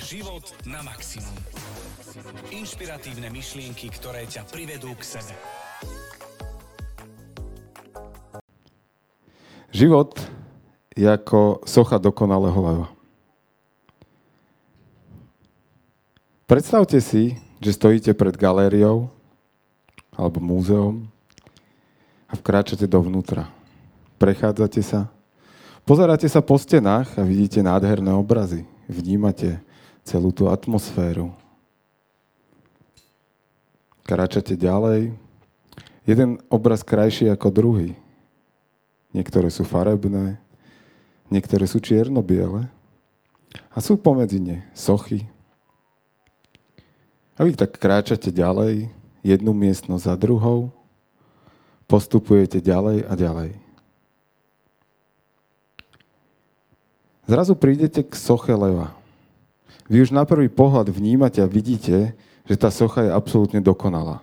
Život na maximum. Inšpiratívne myšlienky, ktoré ťa privedú k sebe. Život je ako socha dokonalého leva. Predstavte si, že stojíte pred galériou alebo múzeom a vkráčate dovnútra. Prechádzate sa, pozeráte sa po stenách a vidíte nádherné obrazy. Vnímate celú tú atmosféru. Kráčate ďalej. Jeden obraz krajší ako druhý. Niektoré sú farebné, niektoré sú čierno-biele a sú pomedzi ne sochy. A vy tak kráčate ďalej, jednu miestnosť za druhou, postupujete ďalej a ďalej. Zrazu prídete k soche leva. Vy už na prvý pohľad vnímate a vidíte, že tá socha je absolútne dokonalá.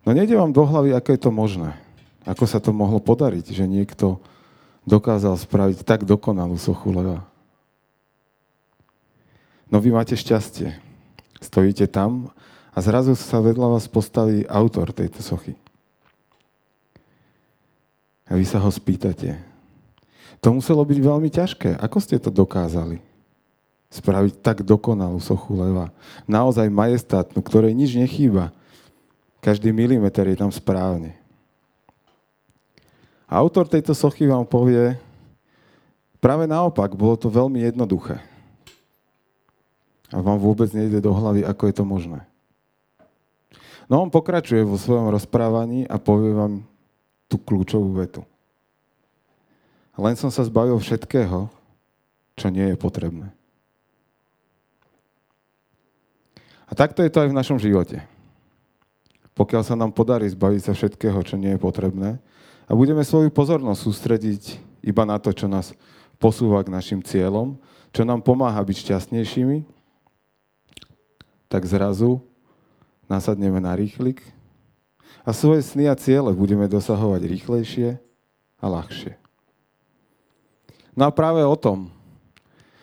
No nejde vám do hlavy, ako je to možné. Ako sa to mohlo podariť, že niekto dokázal spraviť tak dokonalú sochu leva. No vy máte šťastie. Stojíte tam a zrazu sa vedľa vás postaví autor tejto sochy. A vy sa ho spýtate. To muselo byť veľmi ťažké. Ako ste to dokázali? Spraviť tak dokonalú sochu leva. Naozaj majestátnu, ktorej nič nechýba. Každý milimeter je tam správne. Autor tejto sochy vám povie, práve naopak, bolo to veľmi jednoduché. A vám vôbec nejde do hlavy, ako je to možné. No on pokračuje vo svojom rozprávaní a povie vám tú kľúčovú vetu. Len som sa zbavil všetkého, čo nie je potrebné. A takto je to aj v našom živote. Pokiaľ sa nám podarí zbaviť sa všetkého, čo nie je potrebné, a budeme svoju pozornosť sústrediť iba na to, čo nás posúva k našim cieľom, čo nám pomáha byť šťastnejšími, tak zrazu nasadneme na rýchlik a svoje sny a ciele budeme dosahovať rýchlejšie a ľahšie. No a práve o tom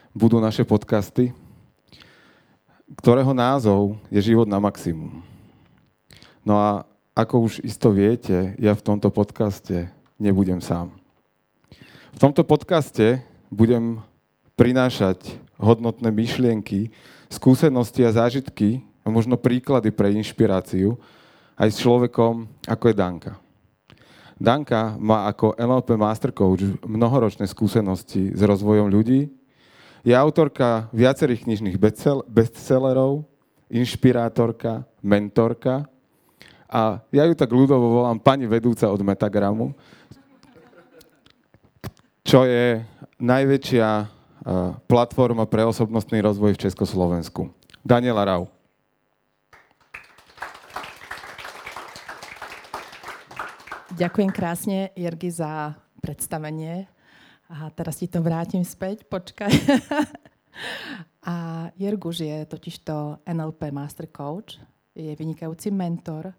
budú naše podcasty, ktorého názov je Život na maximum. No a ako už isto viete, ja v tomto podcaste nebudem sám. V tomto podcaste budem prinášať hodnotné myšlienky, skúsenosti a zážitky a možno príklady pre inšpiráciu aj s človekom, ako je Danka. Danka má ako NLP Master Coach mnohoročné skúsenosti s rozvojom ľudí. Je autorka viacerých knižných bestsellerov, inšpirátorka, mentorka a ja ju tak ľudovo volám pani vedúca od Metagramu, čo je najväčšia platforma pre osobnostný rozvoj v Československu. Daniela Rau. Ďakujem krásne, Jergy, za predstavenie. A teraz ti to vrátim späť, počkaj. A Jerguš je totižto NLP Master Coach, je vynikajúci mentor,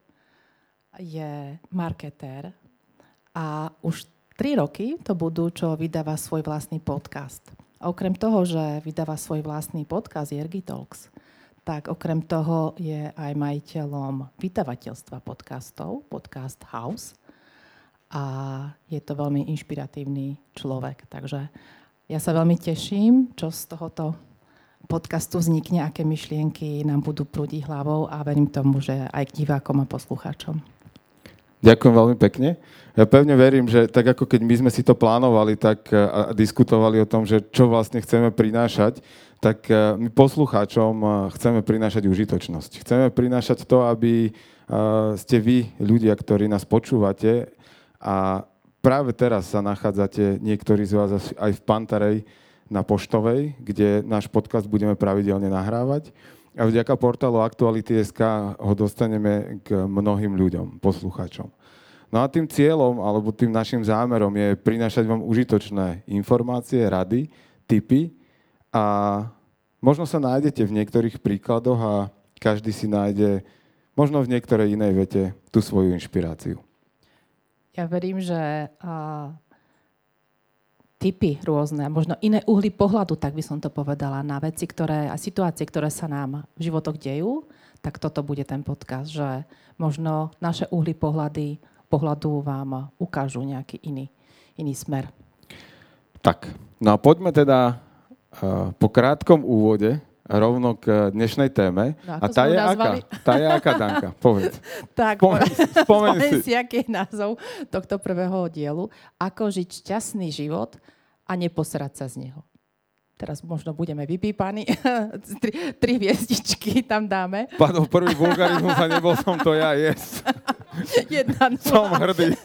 je marketér a už tri roky to budú, čo vydáva svoj vlastný podcast. A okrem toho, že vydáva svoj vlastný podcast Jergy Talks, tak okrem toho je aj majiteľom vydavateľstva podcastov, Podcast House. A je to veľmi inšpiratívny človek. Takže ja sa veľmi teším, čo z tohoto podcastu vznikne, aké myšlienky nám budú prúdiť hlavou a verím tomu, že aj k divákom a poslucháčom. Ďakujem veľmi pekne. Ja pevne verím, že tak ako keď my sme si to plánovali tak e, a diskutovali o tom, že čo vlastne chceme prinášať, tak e, my poslucháčom e, chceme prinášať užitočnosť. Chceme prinášať to, aby ste vy, ľudia, ktorí nás počúvate a práve teraz sa nachádzate niektorí z vás aj v Pantarej na Poštovej, kde náš podcast budeme pravidelne nahrávať a vďaka portálu Aktuality.sk ho dostaneme k mnohým ľuďom, poslucháčom. No a tým cieľom, alebo tým našim zámerom je prinášať vám užitočné informácie, rady, tipy a možno sa nájdete v niektorých príkladoch a každý si nájde možno v niektorej inej vete tú svoju inšpiráciu. Ja verím, že typy rôzne, možno iné uhly pohľadu, tak by som to povedala, na veci ktoré, a situácie, ktoré sa nám v životoch dejú, tak toto bude ten podcast, že možno naše uhly pohľady, pohľadu vám ukážu nejaký iný, iný smer. Tak, no a poďme teda uh, po krátkom úvode rovno k dnešnej téme. No, a tá je nazvali? aká? Tá je aká, Danka? Povedz. Tak, Spomeň, spomeň si. si, aký je názov tohto prvého dielu. Ako žiť šťastný život a neposrať sa z neho. Teraz možno budeme vypípaní. tri, tri hviezdičky tam dáme. Padol prvý vulgarizmus a nebol som to ja, yes. Jedna nula. Som hrdý.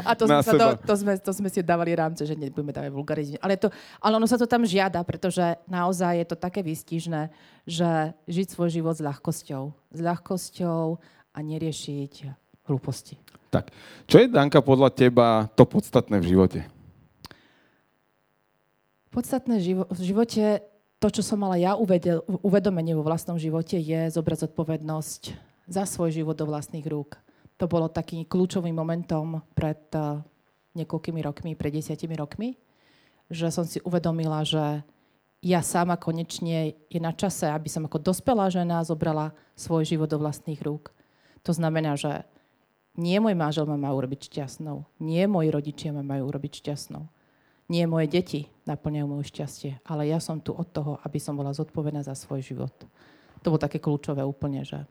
A to sme, sa to, to, sme, to sme si dávali rámce, že nebudeme dávať vulgarizmy. Ale, to, ale ono sa to tam žiada, pretože naozaj je to také výstižné, že žiť svoj život s ľahkosťou. S ľahkosťou a neriešiť hlúposti. Tak, čo je, Danka, podľa teba to podstatné v živote? Podstatné živo- v živote, to, čo som mala ja uvedel, uvedomenie vo vlastnom živote, je zobrať zodpovednosť za svoj život do vlastných rúk. To bolo takým kľúčovým momentom pred uh, niekoľkými rokmi, pred desiatimi rokmi, že som si uvedomila, že ja sama konečne je na čase, aby som ako dospelá žena zobrala svoj život do vlastných rúk. To znamená, že nie môj manžel ma má urobiť šťastnou, nie moji rodičia ma majú urobiť šťastnou, nie moje deti naplňajú moje šťastie, ale ja som tu od toho, aby som bola zodpovedná za svoj život. To bolo také kľúčové úplne, že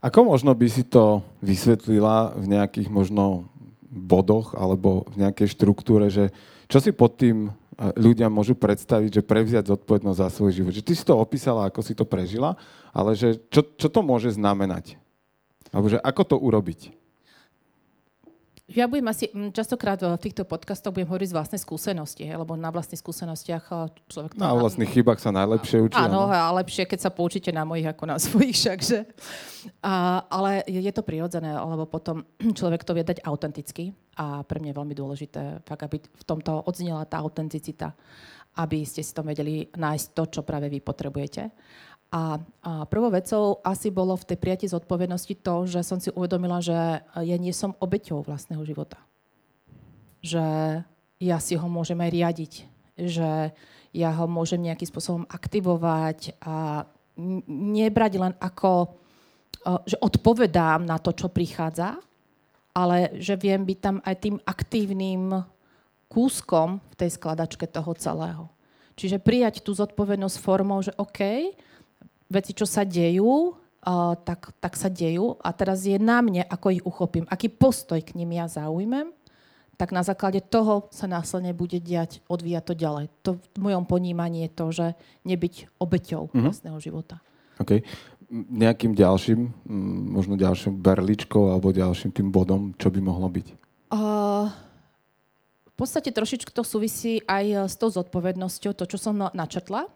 Ako možno by si to vysvetlila v nejakých možno bodoch alebo v nejakej štruktúre, že čo si pod tým eh, ľudia môžu predstaviť, že prevziať zodpovednosť za svoj život. Že ty si to opísala, ako si to prežila, ale že čo, čo to môže znamenať? Alebo že ako to urobiť? Ja budem asi, mm, častokrát v týchto podcastoch budem hovoriť z vlastnej skúsenosti, lebo na vlastných skúsenostiach a človek... to- Na vlastných chybách sa najlepšie učí. Áno, a lepšie, keď sa poučíte na mojich ako na svojich všakže. A, ale je, je to prirodzené, lebo potom človek to vie dať autenticky a pre mňa je veľmi dôležité, fakt, aby v tomto odznela tá autenticita, aby ste si to vedeli nájsť to, čo práve vy potrebujete. A, prvou vecou asi bolo v tej prijati zodpovednosti to, že som si uvedomila, že ja nie som obeťou vlastného života. Že ja si ho môžem aj riadiť. Že ja ho môžem nejakým spôsobom aktivovať a nebrať len ako, o, že odpovedám na to, čo prichádza, ale že viem byť tam aj tým aktívnym kúskom v tej skladačke toho celého. Čiže prijať tú zodpovednosť formou, že OK, veci, čo sa dejú, uh, tak, tak sa dejú a teraz je na mne, ako ich uchopím. Aký postoj k nim ja zaujmem, tak na základe toho sa následne bude diať, odvíjať to ďalej. To v mojom ponímaní je to, že nebyť obeťou mm-hmm. vlastného života. OK. Nejakým ďalším, možno ďalším berličkou alebo ďalším tým bodom, čo by mohlo byť? Uh, v podstate trošičku to súvisí aj eh, s tou zodpovednosťou, to, čo som na- načrtla,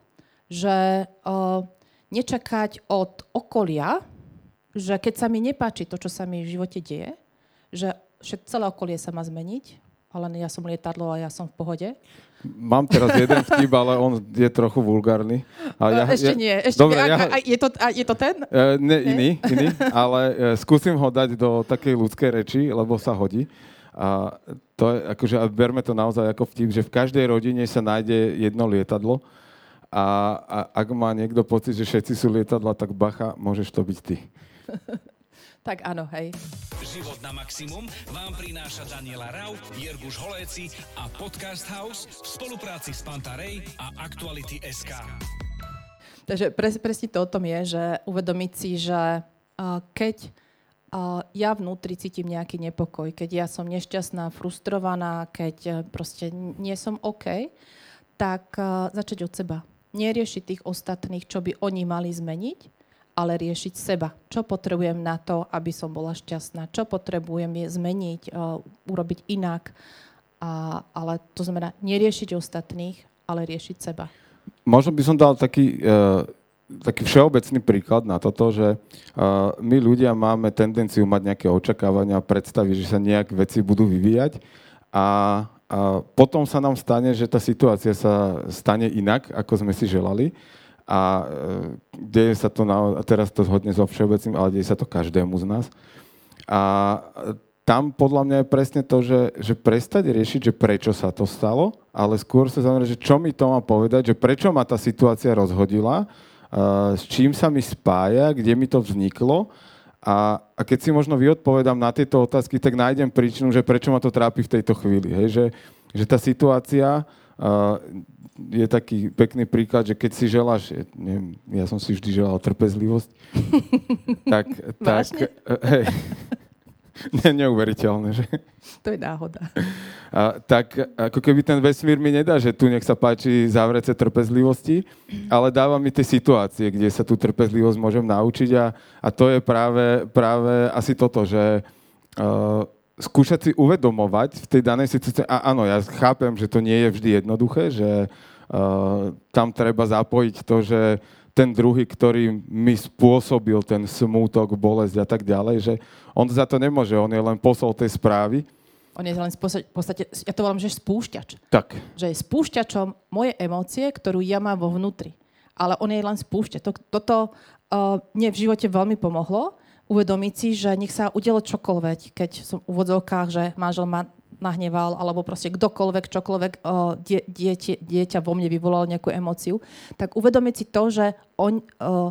že uh, nečakať od okolia, že keď sa mi nepáči to, čo sa mi v živote deje, že celé okolie sa má zmeniť, ale ja som lietadlo a ja som v pohode. Mám teraz jeden vtip, ale on je trochu vulgárny. A Ja, ešte nie. Ešte Dobre, nie. ja, A, je, to, a je to ten? e, ne, iný, iný, ale e, skúsim ho dať do takej ľudskej reči, lebo sa hodí. A to je, akože, a berme to naozaj ako vtip, že v každej rodine sa nájde jedno lietadlo a, a ak má niekto pocit, že všetci sú lietadla, tak bacha, môžeš to byť ty. Tak áno, hej. Život na maximum vám prináša Daniela Rau, Jirguš Holéci a Podcast House v spolupráci s Pantarej a Aktuality SK. Takže pres, presne to o tom je, že uvedomiť si, že uh, keď uh, ja vnútri cítim nejaký nepokoj, keď ja som nešťastná, frustrovaná, keď uh, proste nie som OK, tak uh, začať od seba. Neriešiť tých ostatných, čo by oni mali zmeniť, ale riešiť seba. Čo potrebujem na to, aby som bola šťastná? Čo potrebujem je zmeniť, uh, urobiť inak? A, ale to znamená neriešiť ostatných, ale riešiť seba. Možno by som dal taký, uh, taký všeobecný príklad na toto, že uh, my ľudia máme tendenciu mať nejaké očakávania a predstavy, že sa nejak veci budú vyvíjať a, potom sa nám stane, že tá situácia sa stane inak, ako sme si želali a uh, deje sa to, na, a teraz to hodne so všeobecným, ale deje sa to každému z nás. A tam podľa mňa je presne to, že, že prestať riešiť, že prečo sa to stalo, ale skôr sa zamerať, že čo mi to má povedať, že prečo ma tá situácia rozhodila, uh, s čím sa mi spája, kde mi to vzniklo a, a keď si možno vyodpovedám na tieto otázky, tak nájdem príčinu, že prečo ma to trápi v tejto chvíli. Hej? Že, že tá situácia uh, je taký pekný príklad, že keď si želáš, neviem, ja som si vždy želal trpezlivosť, tak, tak hej, ne, neuveriteľné, že? To je náhoda. A, tak ako keby ten vesmír mi nedá, že tu nech sa páči závrece trpezlivosti, ale dáva mi tie situácie, kde sa tú trpezlivosť môžem naučiť a, a to je práve, práve asi toto, že uh, skúšať si uvedomovať v tej danej situácii, a áno, ja chápem, že to nie je vždy jednoduché, že uh, tam treba zapojiť to, že ten druhý, ktorý mi spôsobil ten smútok, bolesť a tak ďalej, že on za to nemôže, on je len posol tej správy. On je len v podstate, ja to volám, že spúšťač. Tak. Že je spúšťačom moje emócie, ktorú ja mám vo vnútri. Ale on je len spúšťač. Toto uh, mne v živote veľmi pomohlo, uvedomiť si, že nech sa udelo čokoľvek, keď som v úvodzovkách, že manžel ma nahneval, alebo proste kdokoľvek, čokoľvek uh, die, dieťa, dieťa vo mne vyvolalo nejakú emóciu, tak uvedomiť si to, že on, uh,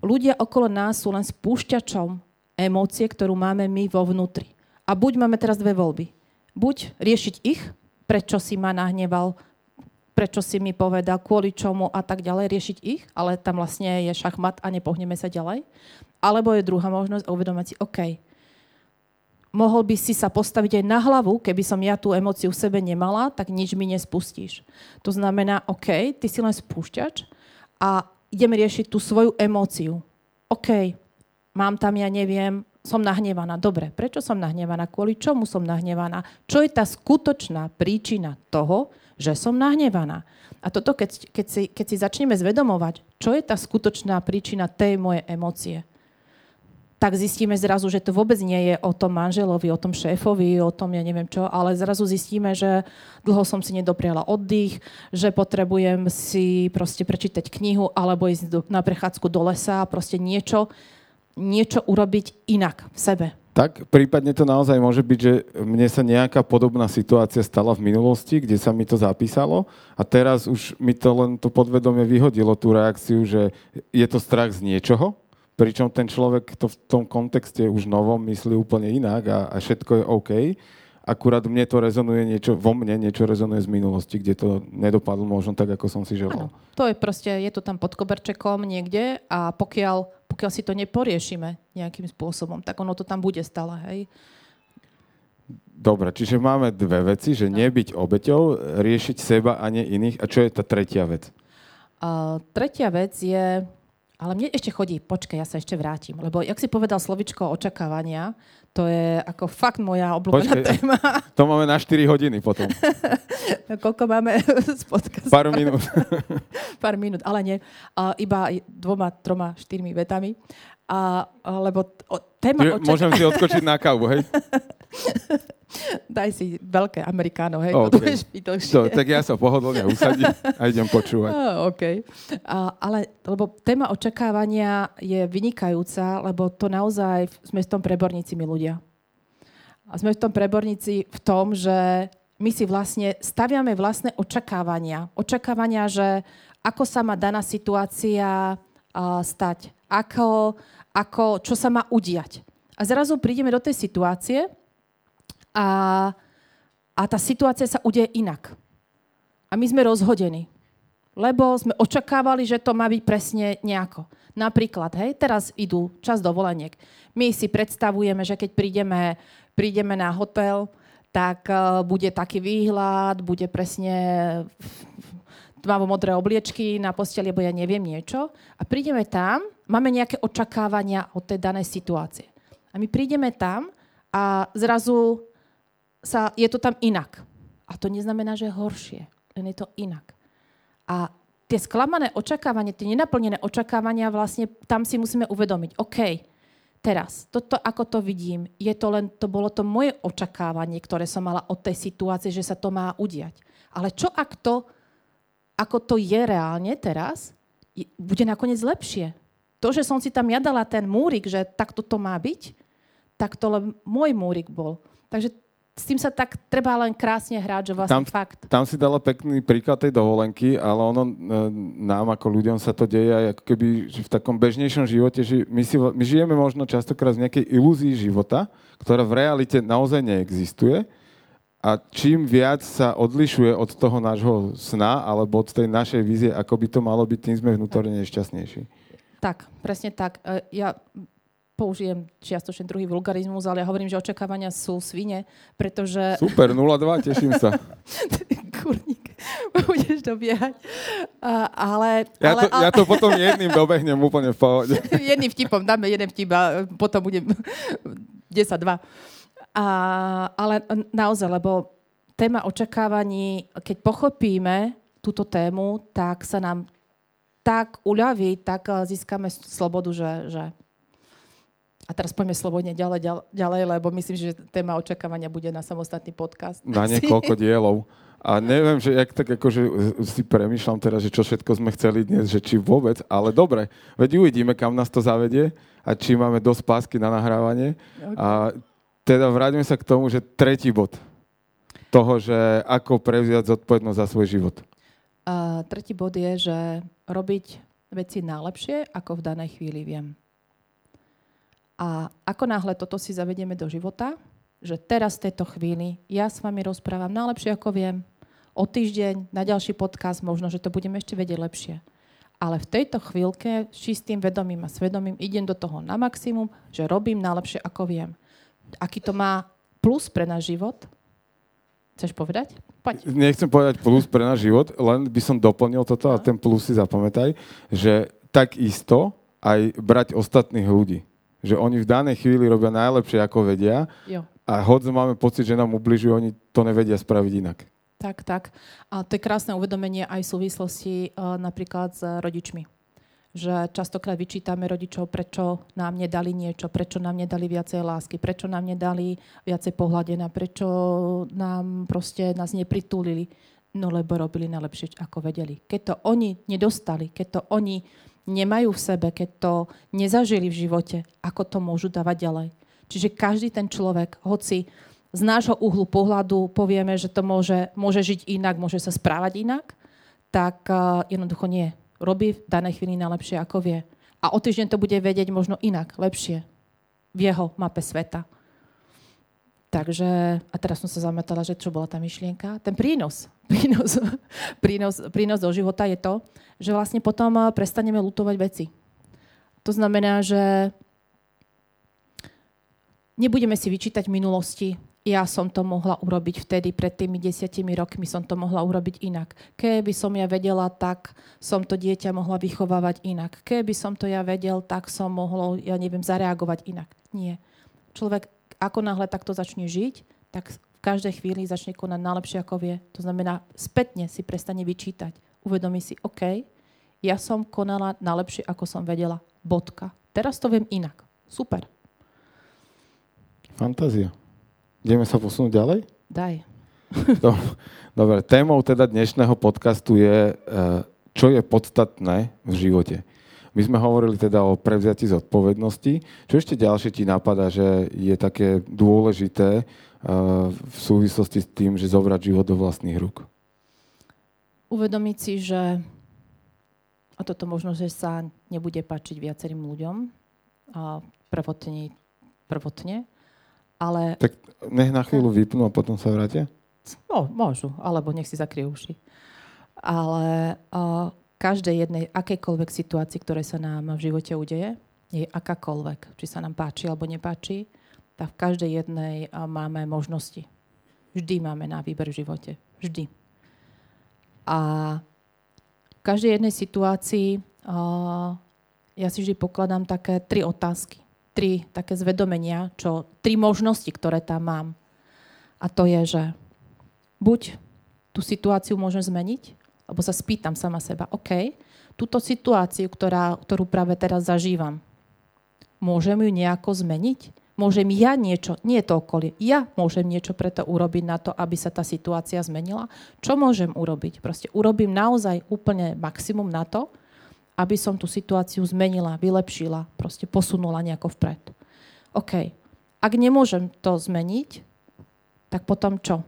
ľudia okolo nás sú len spúšťačom emócie, ktorú máme my vo vnútri. A buď máme teraz dve voľby. Buď riešiť ich, prečo si ma nahneval, prečo si mi povedal, kvôli čomu a tak ďalej, riešiť ich, ale tam vlastne je šachmat a nepohneme sa ďalej. Alebo je druhá možnosť uvedomiť si, OK, mohol by si sa postaviť aj na hlavu, keby som ja tú emóciu v sebe nemala, tak nič mi nespustíš. To znamená, OK, ty si len spúšťač a ideme riešiť tú svoju emóciu. OK, mám tam, ja neviem, som nahnevaná. Dobre, prečo som nahnevaná? Kvôli čomu som nahnevaná? Čo je tá skutočná príčina toho, že som nahnevaná? A toto, keď, keď, si, keď si začneme zvedomovať, čo je tá skutočná príčina tej mojej emócie, tak zistíme zrazu, že to vôbec nie je o tom manželovi, o tom šéfovi, o tom ja neviem čo, ale zrazu zistíme, že dlho som si nedopriala oddych, že potrebujem si proste prečítať knihu alebo ísť do, na prechádzku do lesa a proste niečo, niečo urobiť inak v sebe. Tak, prípadne to naozaj môže byť, že mne sa nejaká podobná situácia stala v minulosti, kde sa mi to zapísalo a teraz už mi to len to podvedomie vyhodilo tú reakciu, že je to strach z niečoho, pričom ten človek to v tom kontexte už novom myslí úplne inak a, a všetko je OK. Akurát mne to rezonuje niečo, vo mne niečo rezonuje z minulosti, kde to nedopadlo možno tak, ako som si želal. Ano, to je proste, je to tam pod koberčekom niekde a pokiaľ, pokiaľ si to neporiešime nejakým spôsobom, tak ono to tam bude stále, hej. Dobre, čiže máme dve veci, že nebyť obeťou, riešiť seba a nie iných. A čo je tá tretia vec? Uh, tretia vec je ale mne ešte chodí, počkaj, ja sa ešte vrátim, lebo jak si povedal slovičko očakávania, to je ako fakt moja obľúbená počkej, téma. To máme na 4 hodiny potom. no, koľko máme z podcastu? Pár minút. Pár minút, ale nie. A iba dvoma, troma, štyrmi vetami. A, lebo o, téma očak... Môžem si odskočiť na kávu, hej? Daj si veľké amerikáno, hej, okay. to budeš piť so, tak ja sa pohodlne usadím a idem počúvať. Oh, OK. A, ale, lebo téma očakávania je vynikajúca, lebo to naozaj sme v tom preborníci, my ľudia. A sme v tom preborníci v tom, že my si vlastne staviame vlastné očakávania. Očakávania, že ako sa má daná situácia uh, stať, ako, ako, čo sa má udiať. A zrazu prídeme do tej situácie, a, a tá situácia sa udeje inak. A my sme rozhodení, lebo sme očakávali, že to má byť presne nejako. Napríklad, hej, teraz idú čas dovoleniek. My si predstavujeme, že keď prídeme, prídeme na hotel, tak uh, bude taký výhľad, bude presne tmavo-modré obliečky na posteli, alebo ja neviem niečo. A prídeme tam, máme nejaké očakávania od tej danej situácie. A my prídeme tam a zrazu sa, je to tam inak. A to neznamená, že je horšie, len je to inak. A tie sklamané očakávania, tie nenaplnené očakávania, vlastne tam si musíme uvedomiť, OK, teraz, toto ako to vidím, je to len, to bolo to moje očakávanie, ktoré som mala od tej situácie, že sa to má udiať. Ale čo ak to, ako to je reálne teraz, bude nakoniec lepšie? To, že som si tam ja dala ten múrik, že takto to má byť, tak to len môj múrik bol. Takže s tým sa tak treba len krásne hrať, že vlastne tam, fakt. Tam si dala pekný príklad tej dovolenky, ale ono e, nám ako ľuďom sa to deje aj ako keby v takom bežnejšom živote, že my, si, my žijeme možno častokrát v nejakej ilúzii života, ktorá v realite naozaj neexistuje a čím viac sa odlišuje od toho nášho sna alebo od tej našej vízie, ako by to malo byť, tým sme vnútorne nešťastnejší. Tak, presne tak. E, ja použijem čiastočne druhý vulgarizmus, ale ja hovorím, že očakávania sú svine, pretože... Super, 0-2, teším sa. Kurník, budeš dobiehať. Uh, ale, ja, ale, to, ale... ja to potom jedným dobehnem úplne v pohode. jedným vtipom, dáme jeden vtip a potom budem 10-2. A, ale naozaj, lebo téma očakávaní, keď pochopíme túto tému, tak sa nám tak uľaví, tak získame slobodu, že, že a teraz poďme slobodne ďalej, ďalej, lebo myslím, že téma očakávania bude na samostatný podcast. Na niekoľko dielov. A neviem, že jak tak akože si premýšľam teraz, že čo všetko sme chceli dnes, že či vôbec, ale dobre, veď uvidíme, kam nás to zavedie a či máme dosť pásky na nahrávanie. Okay. A teda vráťme sa k tomu, že tretí bod toho, že ako prevziať zodpovednosť za svoj život. Uh, tretí bod je, že robiť veci najlepšie, ako v danej chvíli viem. A ako náhle toto si zavedieme do života, že teraz v tejto chvíli ja s vami rozprávam najlepšie, ako viem, o týždeň, na ďalší podcast, možno, že to budeme ešte vedieť lepšie. Ale v tejto chvíľke s čistým vedomím a svedomím idem do toho na maximum, že robím najlepšie, ako viem. Aký to má plus pre náš život? Chceš povedať? Poď. Nechcem povedať plus pre náš život, len by som doplnil toto a ten plus si zapamätaj, že takisto aj brať ostatných ľudí že oni v danej chvíli robia najlepšie, ako vedia. Jo. A hoď máme pocit, že nám ubližujú, oni to nevedia spraviť inak. Tak, tak. A to je krásne uvedomenie aj v súvislosti uh, napríklad s rodičmi. Že častokrát vyčítame rodičov, prečo nám nedali niečo, prečo nám nedali viacej lásky, prečo nám nedali viacej pohľadenia, prečo nám proste nás nepritúlili. No lebo robili najlepšie, ako vedeli. Keď to oni nedostali, keď to oni nemajú v sebe, keď to nezažili v živote, ako to môžu dávať ďalej. Čiže každý ten človek, hoci z nášho uhlu pohľadu povieme, že to môže, môže žiť inak, môže sa správať inak, tak uh, jednoducho nie. Robí v danej chvíli najlepšie, ako vie. A o týždeň to bude vedieť možno inak, lepšie. V jeho mape sveta. Takže, a teraz som sa zametala, že čo bola tá myšlienka? Ten prínos. Prínos, prínos, prínos do života je to, že vlastne potom eh, prestaneme lutovať veci. To znamená, že nebudeme si vyčítať minulosti, ja som to mohla urobiť vtedy, pred tými desiatimi rokmi som to mohla urobiť inak. Keby som ja vedela, tak som to dieťa mohla vychovávať inak. Keby som to ja vedel, tak som mohla, ja neviem, zareagovať inak. Nie. Človek ako náhle takto začne žiť, tak v každej chvíli začne konať najlepšie, ako vie. To znamená, spätne si prestane vyčítať. Uvedomí si, OK, ja som konala najlepšie, ako som vedela. Bodka. Teraz to viem inak. Super. Fantázia. Ideme sa posunúť ďalej? Daj. Dobre, témou teda dnešného podcastu je, eh, čo je podstatné v živote. My sme hovorili teda o prevziati zodpovednosti. Čo ešte ďalšie ti napadá, že je také dôležité uh, v súvislosti s tým, že zobrať život do vlastných rúk? Uvedomiť si, že a toto možno, že sa nebude páčiť viacerým ľuďom a prvotne, prvotne, ale... Tak nech na chvíľu vypnú a potom sa vrátia? No, môžu, alebo nech si zakrie uši. Ale uh, každej jednej, akejkoľvek situácii, ktoré sa nám v živote udeje, je akákoľvek, či sa nám páči alebo nepáči, tak v každej jednej máme možnosti. Vždy máme na výber v živote. Vždy. A v každej jednej situácii ja si vždy pokladám také tri otázky. Tri také zvedomenia, čo, tri možnosti, ktoré tam mám. A to je, že buď tú situáciu môžem zmeniť, lebo sa spýtam sama seba, OK, túto situáciu, ktorá, ktorú práve teraz zažívam, môžem ju nejako zmeniť? Môžem ja niečo, nie to okolie, ja môžem niečo preto urobiť na to, aby sa tá situácia zmenila? Čo môžem urobiť? Proste urobím naozaj úplne maximum na to, aby som tú situáciu zmenila, vylepšila, proste posunula nejako vpred. OK. ak nemôžem to zmeniť, tak potom čo?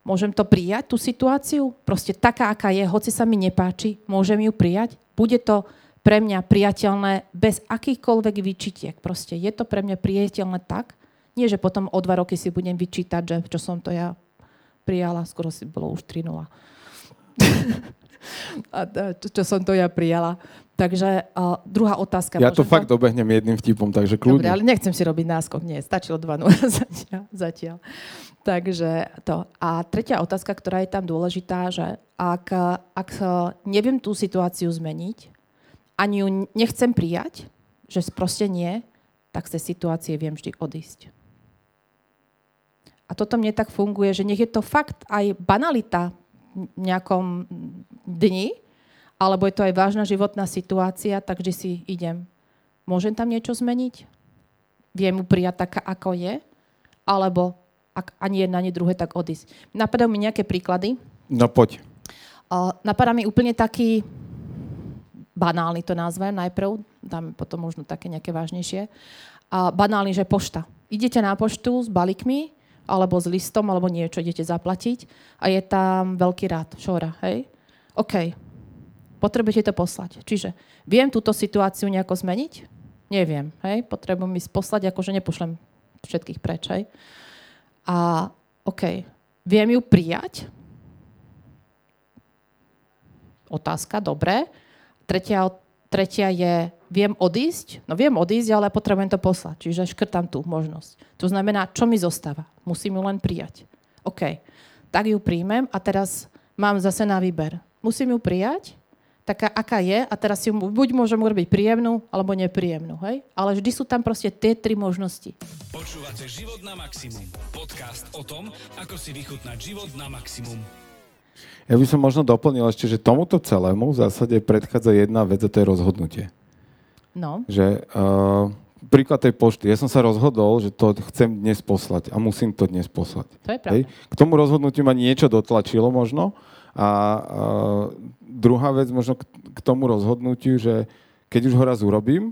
Môžem to prijať, tú situáciu? Proste taká, aká je, hoci sa mi nepáči, môžem ju prijať? Bude to pre mňa priateľné bez akýchkoľvek vyčitiek. Proste je to pre mňa priateľné tak, nie, že potom o dva roky si budem vyčítať, že čo som to ja prijala, skoro si bolo už 3 a čo, čo som to ja prijala. Takže uh, druhá otázka. Ja to fakt to... dobehnem jedným vtipom, takže kľudne. Dobre, ale nechcem si robiť náskok. Nie, stačilo 2 zatiaľ, zatiaľ. Takže to. A tretia otázka, ktorá je tam dôležitá, že ak, ak neviem tú situáciu zmeniť, ani ju nechcem prijať, že proste nie, tak z tej situácie viem vždy odísť. A toto mne tak funguje, že nech je to fakt aj banalita v nejakom dni, alebo je to aj vážna životná situácia, takže si idem. Môžem tam niečo zmeniť? Viem mu prijať taká, ako je? Alebo ak ani jedna, ani druhé, tak odísť. Napadajú mi nejaké príklady. No poď. Uh, napadá mi úplne taký banálny to nazvem najprv, dáme potom možno také nejaké vážnejšie. A banálny, že pošta. Idete na poštu s balíkmi, alebo s listom, alebo niečo idete zaplatiť a je tam veľký rád, šora, hej? OK, potrebujete to poslať. Čiže viem túto situáciu nejako zmeniť? Neviem. Hej? Potrebujem ísť poslať, akože nepošlem všetkých preč. Hej? A OK, viem ju prijať? Otázka, dobre. Tretia, tretia je, viem odísť? No viem odísť, ale potrebujem to poslať. Čiže škrtám tú možnosť. To znamená, čo mi zostáva? Musím ju len prijať. OK, tak ju príjmem a teraz mám zase na výber. Musím ju prijať taká, aká je a teraz si buď môžem urobiť príjemnú, alebo nepríjemnú, hej? Ale vždy sú tam proste tie tri možnosti. Počúvate Život na maximum. Podcast o tom, ako si vychutnať život na maximum. Ja by som možno doplnil ešte, že tomuto celému v zásade predchádza jedna vec a to je rozhodnutie. No. Že uh, príklad tej pošty. Ja som sa rozhodol, že to chcem dnes poslať a musím to dnes poslať. To je pravda. Hej? K tomu rozhodnutiu ma niečo dotlačilo možno a uh, druhá vec možno k, tomu rozhodnutiu, že keď už ho raz urobím,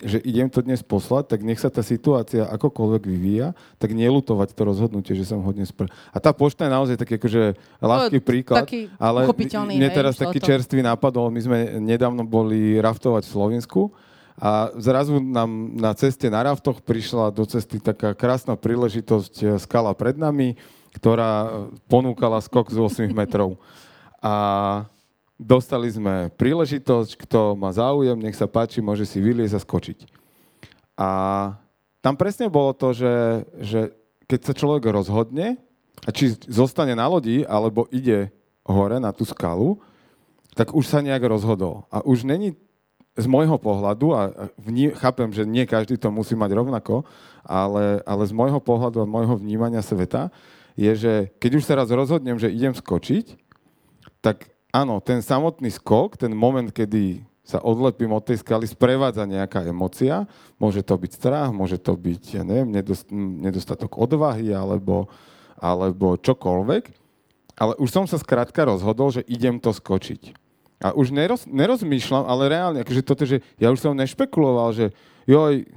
že idem to dnes poslať, tak nech sa tá situácia akokoľvek vyvíja, tak nelutovať to rozhodnutie, že som ho dnes... Pr- a tá pošta je naozaj taký akože ľahký no, príklad, taký ale mne teraz hej, taký to. čerstvý napadol, my sme nedávno boli raftovať v Slovensku a zrazu nám na ceste na raftoch prišla do cesty taká krásna príležitosť eh, skala pred nami, ktorá ponúkala skok z 8 metrov. A dostali sme príležitosť, kto má záujem, nech sa páči, môže si vyliezť a skočiť. A tam presne bolo to, že, že keď sa človek rozhodne, a či zostane na lodi, alebo ide hore na tú skalu, tak už sa nejak rozhodol. A už není z môjho pohľadu, a vní, chápem, že nie každý to musí mať rovnako, ale, ale z môjho pohľadu a môjho vnímania sveta je, že keď už sa raz rozhodnem, že idem skočiť, tak áno, ten samotný skok, ten moment, kedy sa odlepím od tej skaly, sprevádza nejaká emocia. Môže to byť strach, môže to byť, ja neviem, nedostatok odvahy alebo, alebo čokoľvek. Ale už som sa skrátka rozhodol, že idem to skočiť. A už neroz, nerozmýšľam, ale reálne, akože toto, že ja už som nešpekuloval, že joj,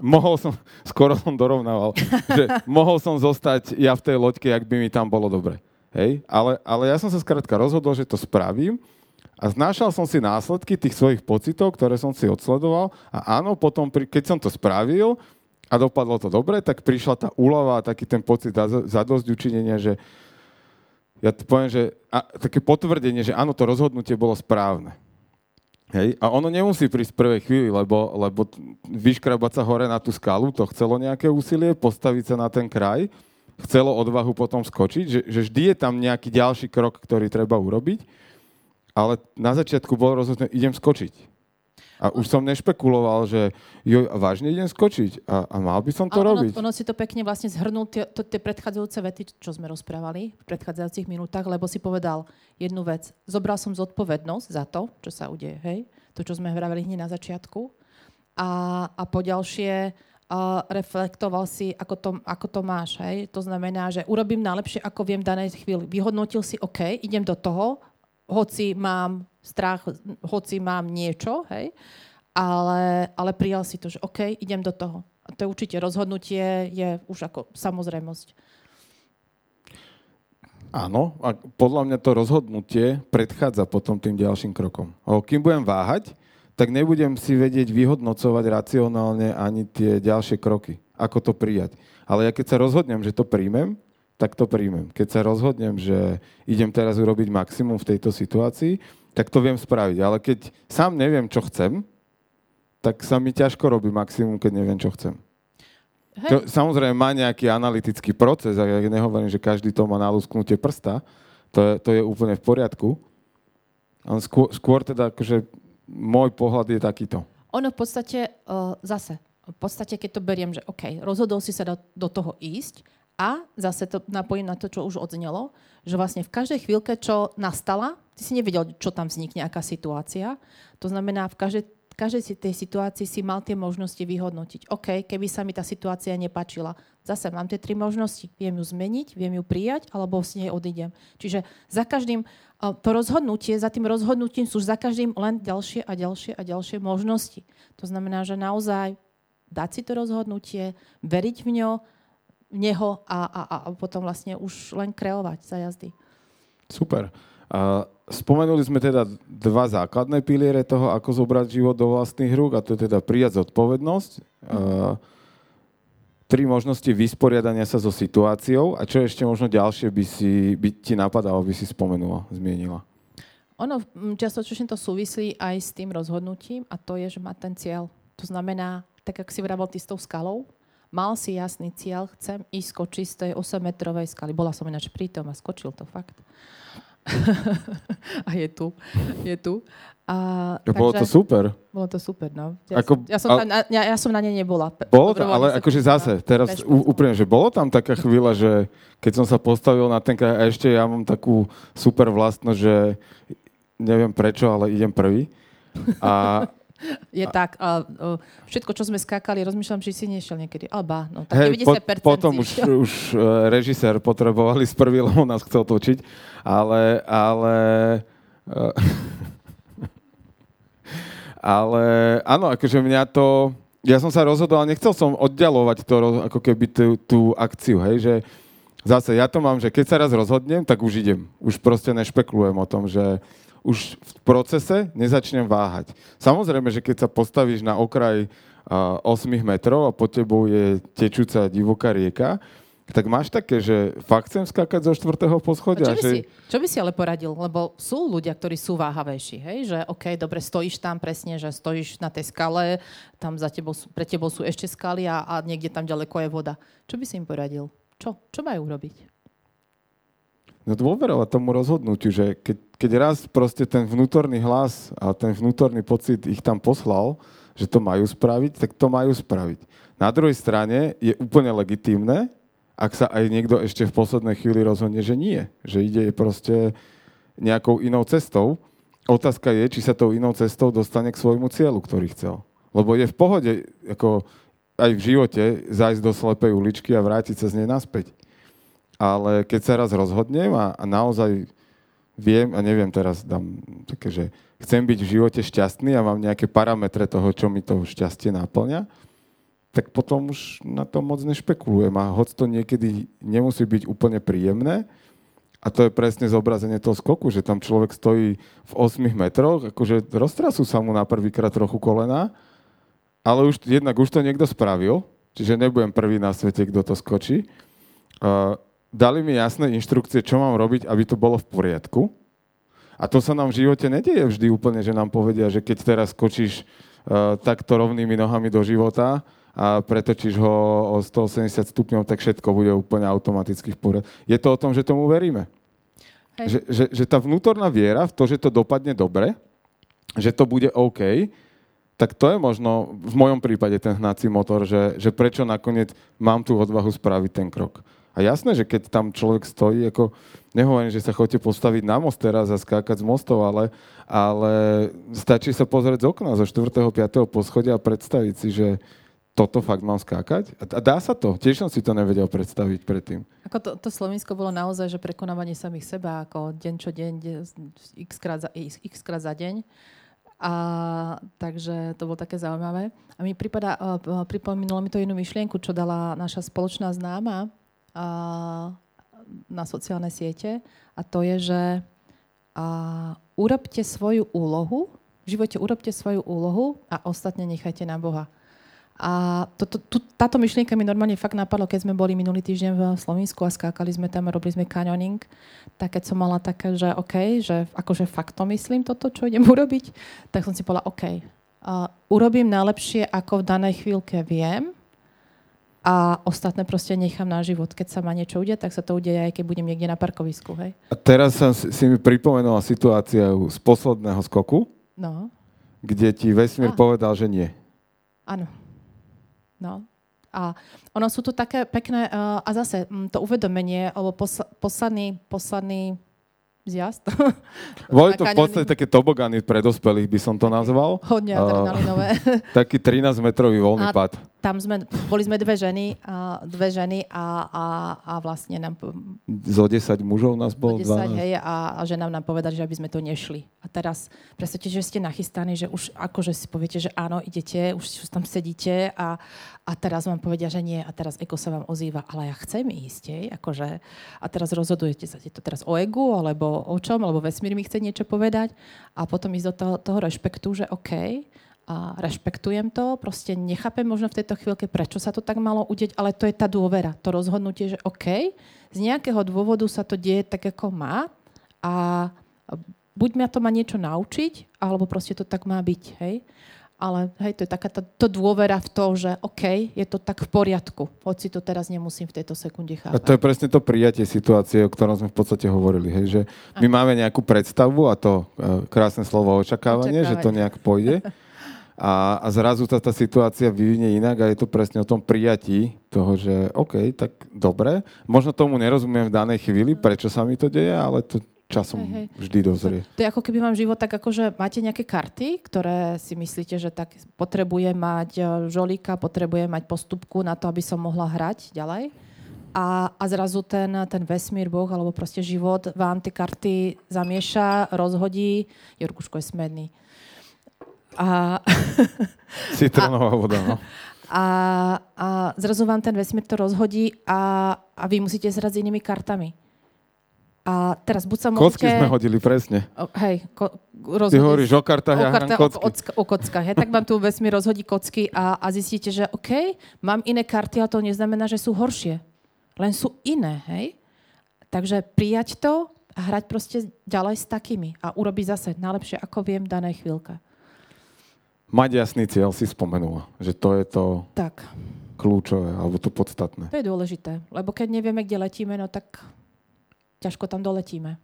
mohol som, skoro som dorovnával, že mohol som zostať ja v tej loďke, ak by mi tam bolo dobre. Hej? Ale, ale ja som sa skrátka rozhodol, že to spravím a znášal som si následky tých svojich pocitov, ktoré som si odsledoval a áno, potom, keď som to spravil a dopadlo to dobre, tak prišla tá úlava a taký ten pocit zadosť učinenia, že ja poviem, že a, také potvrdenie, že áno, to rozhodnutie bolo správne. Hej? A ono nemusí prísť v prvej chvíli, lebo, lebo vyškrabať sa hore na tú skalu, to chcelo nejaké úsilie, postaviť sa na ten kraj, chcelo odvahu potom skočiť, že, že vždy je tam nejaký ďalší krok, ktorý treba urobiť, ale na začiatku bolo rozhodné, idem skočiť. A už som nešpekuloval, že jo, vážne idem skočiť a, a mal by som to ono, robiť. Ono si to pekne vlastne zhrnul tie, to, tie predchádzajúce vety, čo sme rozprávali v predchádzajúcich minútach, lebo si povedal jednu vec. Zobral som zodpovednosť za to, čo sa udeje, hej? To, čo sme hravali hneď na začiatku. A, a po ďalšie, uh, reflektoval si, ako to, ako to máš. Hej? To znamená, že urobím najlepšie, ako viem v danej chvíli. Vyhodnotil si, OK, idem do toho, hoci mám strach, hoci mám niečo, hej? Ale, ale prijal si to, že OK, idem do toho. To je určite rozhodnutie, je už ako samozrejmosť. Áno, a podľa mňa to rozhodnutie predchádza potom tým ďalším krokom. O, kým budem váhať, tak nebudem si vedieť vyhodnocovať racionálne ani tie ďalšie kroky, ako to prijať. Ale ja keď sa rozhodnem, že to príjmem, tak to príjmem. Keď sa rozhodnem, že idem teraz urobiť maximum v tejto situácii, tak to viem spraviť. Ale keď sám neviem, čo chcem, tak sa mi ťažko robí maximum, keď neviem, čo chcem. Hej. To, samozrejme má nejaký analytický proces a ja nehovorím, že každý to má na lusknutie prsta. To je, to je úplne v poriadku. Ale skôr, skôr teda akože môj pohľad je takýto. Ono v podstate, uh, zase, v podstate, keď to beriem, že OK, rozhodol si sa do, do toho ísť a zase to napojím na to, čo už odznelo, že vlastne v každej chvíľke, čo nastala, ty si nevedel, čo tam vznikne, aká situácia. To znamená, v každej každej tej situácii si mal tie možnosti vyhodnotiť. OK, keby sa mi tá situácia nepačila, zase mám tie tri možnosti. Viem ju zmeniť, viem ju prijať, alebo s nej odídem. Čiže za každým, to rozhodnutie, za tým rozhodnutím sú za každým len ďalšie a ďalšie a ďalšie možnosti. To znamená, že naozaj dať si to rozhodnutie, veriť v ňo, v neho a, a, a potom vlastne už len kreovať za jazdy. Super. A spomenuli sme teda dva základné piliere toho, ako zobrať život do vlastných rúk, a to je teda prijať zodpovednosť, a tri možnosti vysporiadania sa so situáciou a čo ešte možno ďalšie by, si, by ti napadalo, by si spomenula, zmienila? Ono častočne to súvislí aj s tým rozhodnutím a to je, že má ten cieľ. To znamená, tak ako si vravel ty s tou skalou, mal si jasný cieľ, chcem ísť skočiť z tej 8-metrovej skaly. Bola som ináč prítom a skočil to fakt. a je tu. Je tu. A, ja, bolo to super. Bolo to super, no. Ja, ako, ja, som, tam, ja, ja som na nej nebola. Bolo tam, ale akože zase, teraz úplne, že bolo tam taká chvíľa, že keď som sa postavil na ten kraj, a ešte ja mám takú super vlastnosť, že neviem prečo, ale idem prvý. A, je a... tak. A, a, všetko, čo sme skákali, rozmýšľam, či si nešiel niekedy. Alba, no tak hey, 90% po, Potom už, už uh, režisér potrebovali z prvý, lebo nás chcel točiť. Ale, ale... Uh, ale áno, akože mňa to... Ja som sa rozhodol, ale nechcel som oddialovať to, ako keby tú, tú akciu, hej, že zase ja to mám, že keď sa raz rozhodnem, tak už idem. Už proste nešpekulujem o tom, že už v procese nezačnem váhať. Samozrejme, že keď sa postavíš na okraj 8 metrov a pod tebou je tečúca divoká rieka, tak máš také, že fakt chcem skákať zo štvrtého poschodia. čo, by že... si, čo by si ale poradil? Lebo sú ľudia, ktorí sú váhavejší, hej? že OK, dobre, stojíš tam presne, že stojíš na tej skale, tam za tebou pre tebou sú ešte skaly a, a niekde tam ďaleko je voda. Čo by si im poradil? Čo? Čo majú robiť? No dôverovať tomu rozhodnutiu, že keď, keď raz proste ten vnútorný hlas a ten vnútorný pocit ich tam poslal, že to majú spraviť, tak to majú spraviť. Na druhej strane je úplne legitímne, ak sa aj niekto ešte v poslednej chvíli rozhodne, že nie. Že ide proste nejakou inou cestou. Otázka je, či sa tou inou cestou dostane k svojmu cieľu, ktorý chcel. Lebo je v pohode, ako aj v živote, zájsť do slepej uličky a vrátiť sa z nej naspäť ale keď sa raz rozhodnem a, a naozaj viem, a neviem teraz, dám také, že chcem byť v živote šťastný a mám nejaké parametre toho, čo mi to šťastie náplňa, tak potom už na to moc nešpekulujem. A hoď to niekedy nemusí byť úplne príjemné, a to je presne zobrazenie toho skoku, že tam človek stojí v 8 metroch, akože roztrasú sa mu na prvýkrát trochu kolena, ale už, jednak už to niekto spravil, čiže nebudem prvý na svete, kto to skočí. Uh, dali mi jasné inštrukcie, čo mám robiť, aby to bolo v poriadku. A to sa nám v živote nedieje vždy úplne, že nám povedia, že keď teraz skočíš uh, takto rovnými nohami do života a pretočíš ho o 180 stupňov, tak všetko bude úplne automaticky v poriadku. Je to o tom, že tomu veríme. Že, že, že tá vnútorná viera v to, že to dopadne dobre, že to bude OK, tak to je možno v mojom prípade ten hnací motor, že, že prečo nakoniec mám tú odvahu spraviť ten krok. A jasné, že keď tam človek stojí, ako nehovorím, že sa chodíte postaviť na most teraz a skákať z mostov, ale, ale stačí sa pozrieť z okna zo 4. 5. poschodia a predstaviť si, že toto fakt mám skákať? A dá sa to. Tiež som si to nevedel predstaviť predtým. Ako to, to Slovensko bolo naozaj, že prekonávanie samých seba, ako deň čo deň, x krát za, x krát za deň. A, takže to bolo také zaujímavé. A mi pripada, uh, pripomínalo mi to jednu myšlienku, čo dala naša spoločná známa na sociálne siete. A to je, že urobte svoju úlohu, v živote urobte svoju úlohu a ostatne nechajte na Boha. A to, to, to, táto myšlienka mi normálne fakt napadlo, keď sme boli minulý týždeň v Slovensku a skákali sme tam a robili sme canyoning, tak keď som mala také, že OK, že akože fakt to myslím toto, čo idem urobiť, tak som si povedala OK, uh, urobím najlepšie, ako v danej chvíľke viem a ostatné proste nechám na život. Keď sa má niečo udeje, tak sa to udeje aj keď budem niekde na parkovisku. Hej? A teraz som si, mi pripomenula situáciu z posledného skoku, no. kde ti vesmír a. povedal, že nie. Áno. No. A ono sú tu také pekné, uh, a zase um, to uvedomenie, alebo posl- posledný, posledný zjazd. Boli to v podstate také tobogany pre dospelých, by som to nazval. Hodne adrenalinové. Taký 13-metrový voľný a pad tam sme, boli sme dve ženy, a, dve ženy a, a, a vlastne nám... Zo 10 mužov nás bolo 10, 12. hej, a, a že nám povedali, že aby sme to nešli. A teraz predstavte, že ste nachystaní, že už akože si poviete, že áno, idete, už, už tam sedíte a, a teraz vám povedia, že nie a teraz ego sa vám ozýva, ale ja chcem ísť, hej, akože a teraz rozhodujete sa, je to teraz o egu, alebo o čom, alebo vesmír mi chce niečo povedať a potom ísť do toho, toho rešpektu, že OK, a rešpektujem to, proste nechápem možno v tejto chvíľke, prečo sa to tak malo udeť, ale to je tá dôvera, to rozhodnutie, že OK, z nejakého dôvodu sa to deje tak, ako má a buď ma to má niečo naučiť, alebo proste to tak má byť, hej. Ale hej, to je taká to, to dôvera v to, že OK, je to tak v poriadku, hoci to teraz nemusím v tejto sekunde chápať. A to je presne to prijatie situácie, o ktorom sme v podstate hovorili, hej, že my a. máme nejakú predstavu a to e, krásne slovo očakávanie, očakávanie. že to nejak pôjde. a, a zrazu tá, tá situácia vyvinie inak a je to presne o tom prijatí toho, že OK, tak dobre, možno tomu nerozumiem v danej chvíli, prečo sa mi to deje, ale to časom hej, hej. vždy dozrie. To je ako keby mám život tak, ako že máte nejaké karty, ktoré si myslíte, že tak potrebuje mať e, žolíka, potrebuje mať postupku na to, aby som mohla hrať ďalej. A, a zrazu ten, ten vesmír, Boh alebo proste život vám tie karty zamieša, rozhodí. Jorkuško je smedný a... Citronová voda, no. A, a zrazu vám ten vesmír to rozhodí a, a vy musíte zrať s inými kartami. A teraz buď sa. Kocky sme hodili, presne. O, hej, ko, rozhodí... Ty hovoríš o kartách, ja hrám kocky. O, o, o kockách, hej, tak vám tu vesmír rozhodí kocky a, a zistíte, že OK, mám iné karty, ale to neznamená, že sú horšie. Len sú iné, hej. Takže prijať to a hrať proste ďalej s takými a urobiť zase najlepšie, ako viem v danej chvíľke. Mať jasný cieľ si spomenula, že to je to tak. kľúčové, alebo to podstatné. To je dôležité, lebo keď nevieme, kde letíme, no tak ťažko tam doletíme.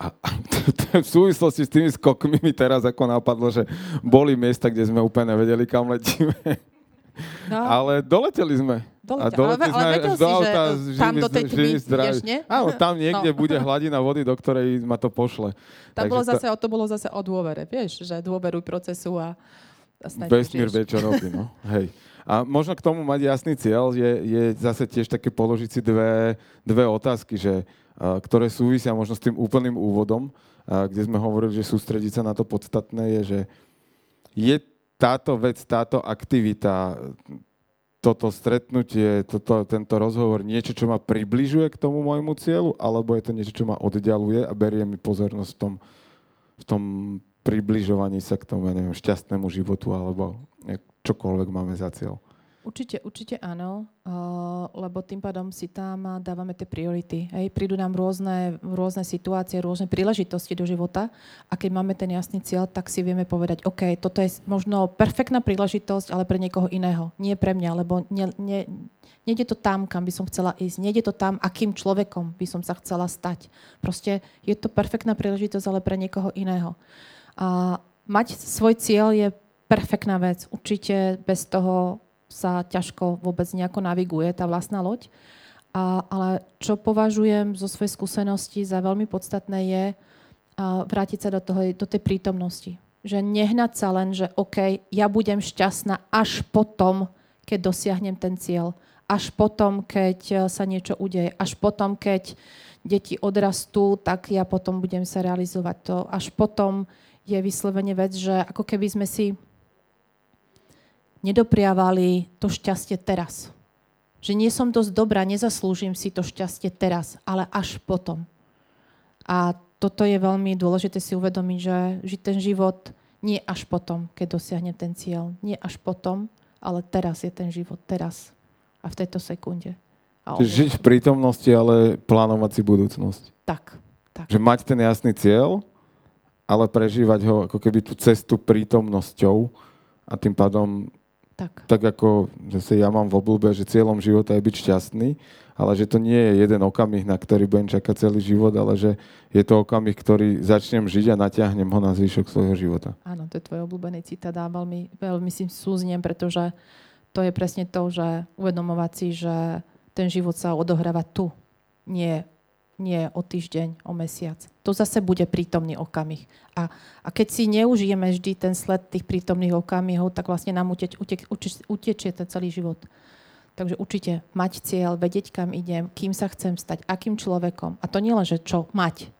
A, v súvislosti s tými skokmi mi teraz ako napadlo, že boli miesta, kde sme úplne vedeli, kam letíme. No. Ale doleteli sme. Doletel. A doleteli ale, ale vedel si, auta, že tam do tej tmy ideš, nie? Áno, tam niekde no. bude hladina vody, do ktorej ma to pošle. Tam bolo zase, to bolo zase o dôvere, vieš, že dôveruj procesu a, a Vesmír vie, čo robí, no. Hej. A možno k tomu mať jasný cieľ je, je zase tiež také položiť si dve, dve otázky, že, ktoré súvisia možno s tým úplným úvodom, kde sme hovorili, že sústrediť sa na to podstatné je, že je táto vec, táto aktivita, toto stretnutie, toto, tento rozhovor niečo, čo ma približuje k tomu môjmu cieľu, alebo je to niečo, čo ma oddialuje a berie mi pozornosť v tom, v tom približovaní sa k tomu, ja neviem, šťastnému životu alebo čokoľvek máme za cieľ. Určite, určite áno, uh, lebo tým pádom si tam dávame tie priority. Hej. Prídu nám rôzne, rôzne situácie, rôzne príležitosti do života a keď máme ten jasný cieľ, tak si vieme povedať, OK, toto je možno perfektná príležitosť, ale pre niekoho iného. Nie pre mňa, lebo nie, nie, nejde to tam, kam by som chcela ísť. Nejde to tam, akým človekom by som sa chcela stať. Proste je to perfektná príležitosť, ale pre niekoho iného. A mať svoj cieľ je perfektná vec. Určite bez toho sa ťažko vôbec nejako naviguje tá vlastná loď. A, ale čo považujem zo svojej skúsenosti za veľmi podstatné je a, vrátiť sa do, toho, do tej prítomnosti. Že nehnať sa len, že OK, ja budem šťastná až potom, keď dosiahnem ten cieľ. Až potom, keď e, sa niečo udeje. Až potom, keď deti odrastú, tak ja potom budem sa realizovať. To až potom je vyslovene vec, že ako keby sme si nedopriavali to šťastie teraz. Že nie som dosť dobrá, nezaslúžim si to šťastie teraz, ale až potom. A toto je veľmi dôležité si uvedomiť, že žiť ten život nie až potom, keď dosiahnem ten cieľ. Nie až potom, ale teraz je ten život. Teraz. A v tejto sekunde. A Žiť v prítomnosti, ale plánovať si budúcnosť. Tak, tak. Že mať ten jasný cieľ, ale prežívať ho ako keby tú cestu prítomnosťou a tým pádom tak, tak ako zase ja mám v obľúbe, že cieľom života je byť šťastný, ale že to nie je jeden okamih, na ktorý budem čakať celý život, ale že je to okamih, ktorý začnem žiť a natiahnem ho na zvyšok svojho života. Áno, to je tvoj obľúbený citát a veľmi, veľmi si súzniem, pretože to je presne to, že uvedomovať si, že ten život sa odohráva tu, nie, nie o týždeň, o mesiac. To zase bude prítomný okamih. A, a keď si neužijeme vždy ten sled tých prítomných okamihov, tak vlastne nám uteč, utek, uteč, utečie ten celý život. Takže určite mať cieľ, vedieť, kam idem, kým sa chcem stať, akým človekom. A to nie len, že čo mať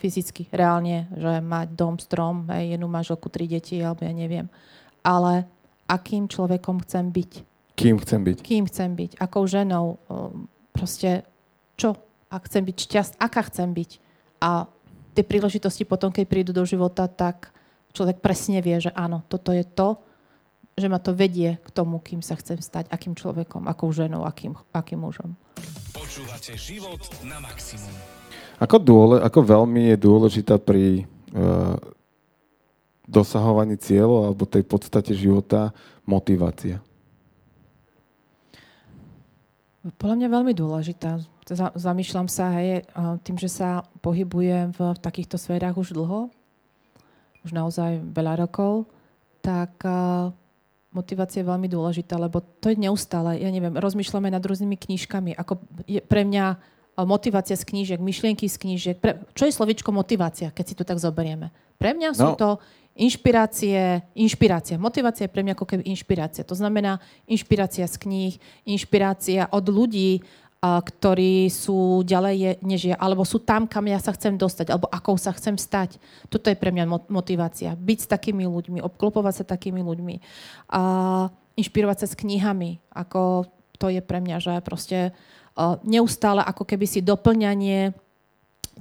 fyzicky, reálne, že mať dom, strom, hej, jednu manželku, tri deti, alebo ja neviem. Ale akým človekom chcem byť. Kým chcem byť. Kým chcem byť. Akou ženou. Proste čo? Ak chcem byť šťast, aká chcem byť. A tie príležitosti potom, keď prídu do života, tak človek presne vie, že áno, toto je to, že ma to vedie k tomu, kým sa chcem stať, akým človekom, akou ženou, akým, akým mužom. Počúvate život na maximum. Ako, dôle, ako veľmi je dôležitá pri uh, dosahovaní cieľov alebo tej podstate života motivácia? Podľa mňa veľmi dôležitá. Zamýšľam sa, hej, tým, že sa pohybujem v, v takýchto sférach už dlho, už naozaj veľa rokov, tak motivácia je veľmi dôležitá, lebo to je neustále, ja neviem, rozmýšľame nad rôznymi knižkami, ako je pre mňa motivácia z knížek, myšlienky z knížek. Pre, čo je slovičko motivácia, keď si to tak zoberieme? Pre mňa sú no. to Inšpirácie, inšpirácia. Motivácia je pre mňa ako keby inšpirácia. To znamená inšpirácia z kníh, inšpirácia od ľudí, ktorí sú ďalej než ja, alebo sú tam, kam ja sa chcem dostať, alebo akou sa chcem stať. Toto je pre mňa motivácia. Byť s takými ľuďmi, obklopovať sa takými ľuďmi. A inšpirovať sa s knihami. Ako to je pre mňa, že proste neustále ako keby si doplňanie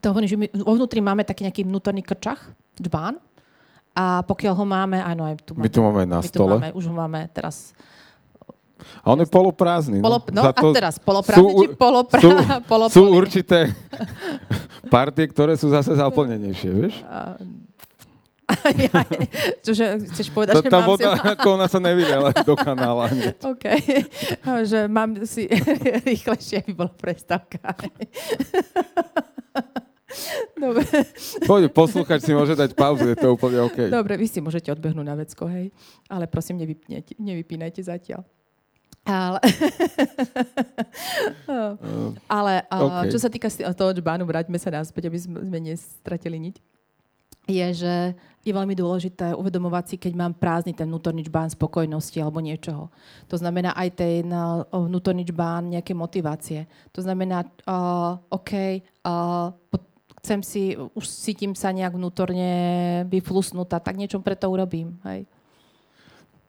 toho, že my vo vnútri máme taký nejaký vnútorný krčach, džbán, a pokiaľ ho máme, áno, aj tu máme. My tu máme na stole. Máme, už ho máme teraz a on je poloprázdny. No, Polo, no a teraz poloprázdny sú, či poloprá, sú, poloplný. Sú určité partie, ktoré sú zase zaplnenejšie, vieš? A, čože chceš povedať, to, že tá mám voda, si... ako ona sa nevidela do kanála. OK. že mám si rýchlejšie, aby bola prestávka. Dobre. Poď, poslúchať si môže dať pauzu, je to úplne OK. Dobre, vy si môžete odbehnúť na vecko, hej. Ale prosím, nevypínajte, nevypínajte zatiaľ. Ale, uh, ale okay. čo sa týka toho džbánu, vráťme sa naspäť, aby sme nestratili niť, je, že je veľmi dôležité uvedomovať si, keď mám prázdny ten vnútorný čbán spokojnosti alebo niečoho. To znamená aj ten vnútorný čbán nejaké motivácie. To znamená, uh, OK, uh, chcem si, už cítim sa nejak vnútorne vyflusnutá, tak niečo preto urobím. Hej.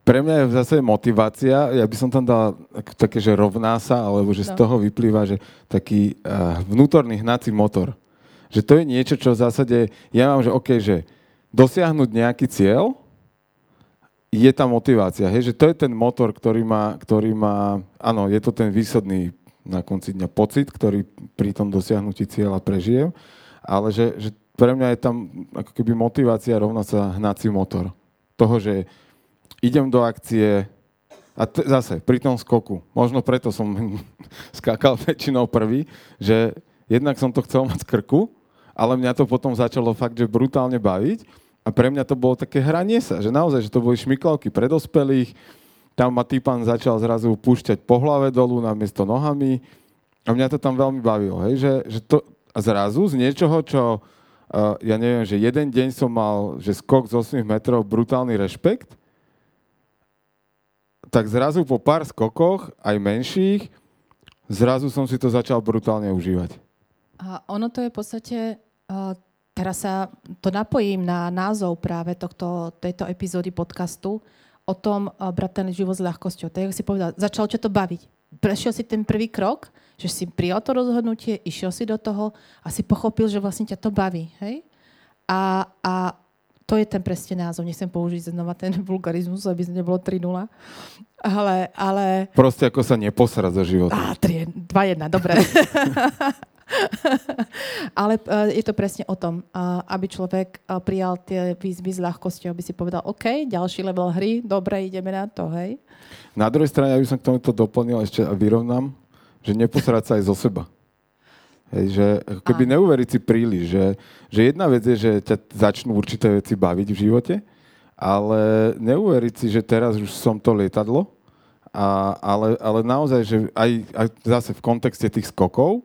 Pre mňa je zase motivácia, ja by som tam dal také, že rovná sa, alebo že no. z toho vyplýva, že taký uh, vnútorný hnací motor. Že to je niečo, čo v zásade, ja mám, že OK, že dosiahnuť nejaký cieľ, je tá motivácia, hej, že to je ten motor, ktorý má, ktorý má, áno, je to ten výsledný na konci dňa pocit, ktorý pri tom dosiahnutí cieľa prežijem, ale že, že pre mňa je tam ako keby motivácia rovná sa hnací motor. Toho, že idem do akcie a t- zase pri tom skoku, možno preto som skákal väčšinou prvý, že jednak som to chcel mať z krku, ale mňa to potom začalo fakt, že brutálne baviť a pre mňa to bolo také hranie sa, že naozaj, že to boli šmiklavky pre dospelých, tam ma týpan začal zrazu púšťať po hlave dolu namiesto nohami a mňa to tam veľmi bavilo, hej, že, že to, zrazu z niečoho, čo uh, ja neviem, že jeden deň som mal, že skok z 8 metrov, brutálny rešpekt, tak zrazu po pár skokoch, aj menších, zrazu som si to začal brutálne užívať. A ono to je v podstate, uh, teraz sa to napojím na názov práve tohto, tejto epizódy podcastu, o tom uh, brať ten život s ľahkosťou. Tak si povedal, začalo ťa to baviť. Prešiel si ten prvý krok, že si prijal to rozhodnutie, išiel si do toho a si pochopil, že vlastne ťa to baví. Hej? A, a to je ten presne názov. Nechcem použiť znova ten vulgarizmus, aby nebolo 3-0. Ale, ale... Proste ako sa neposrať za život. Á, 3, 2-1, dobre. ale uh, je to presne o tom, uh, aby človek uh, prijal tie výzvy s ľahkosťou, aby si povedal, OK, ďalší level hry, dobre, ideme na to, hej. Na druhej strane, aby som k tomuto doplnil ešte a vyrovnám, že neposrať sa aj zo seba. Hej, že keby neuveriť si príliš, že, že jedna vec je, že ťa začnú určité veci baviť v živote, ale neuveriť si, že teraz už som to lietadlo, a, ale, ale naozaj, že aj, aj zase v kontexte tých skokov,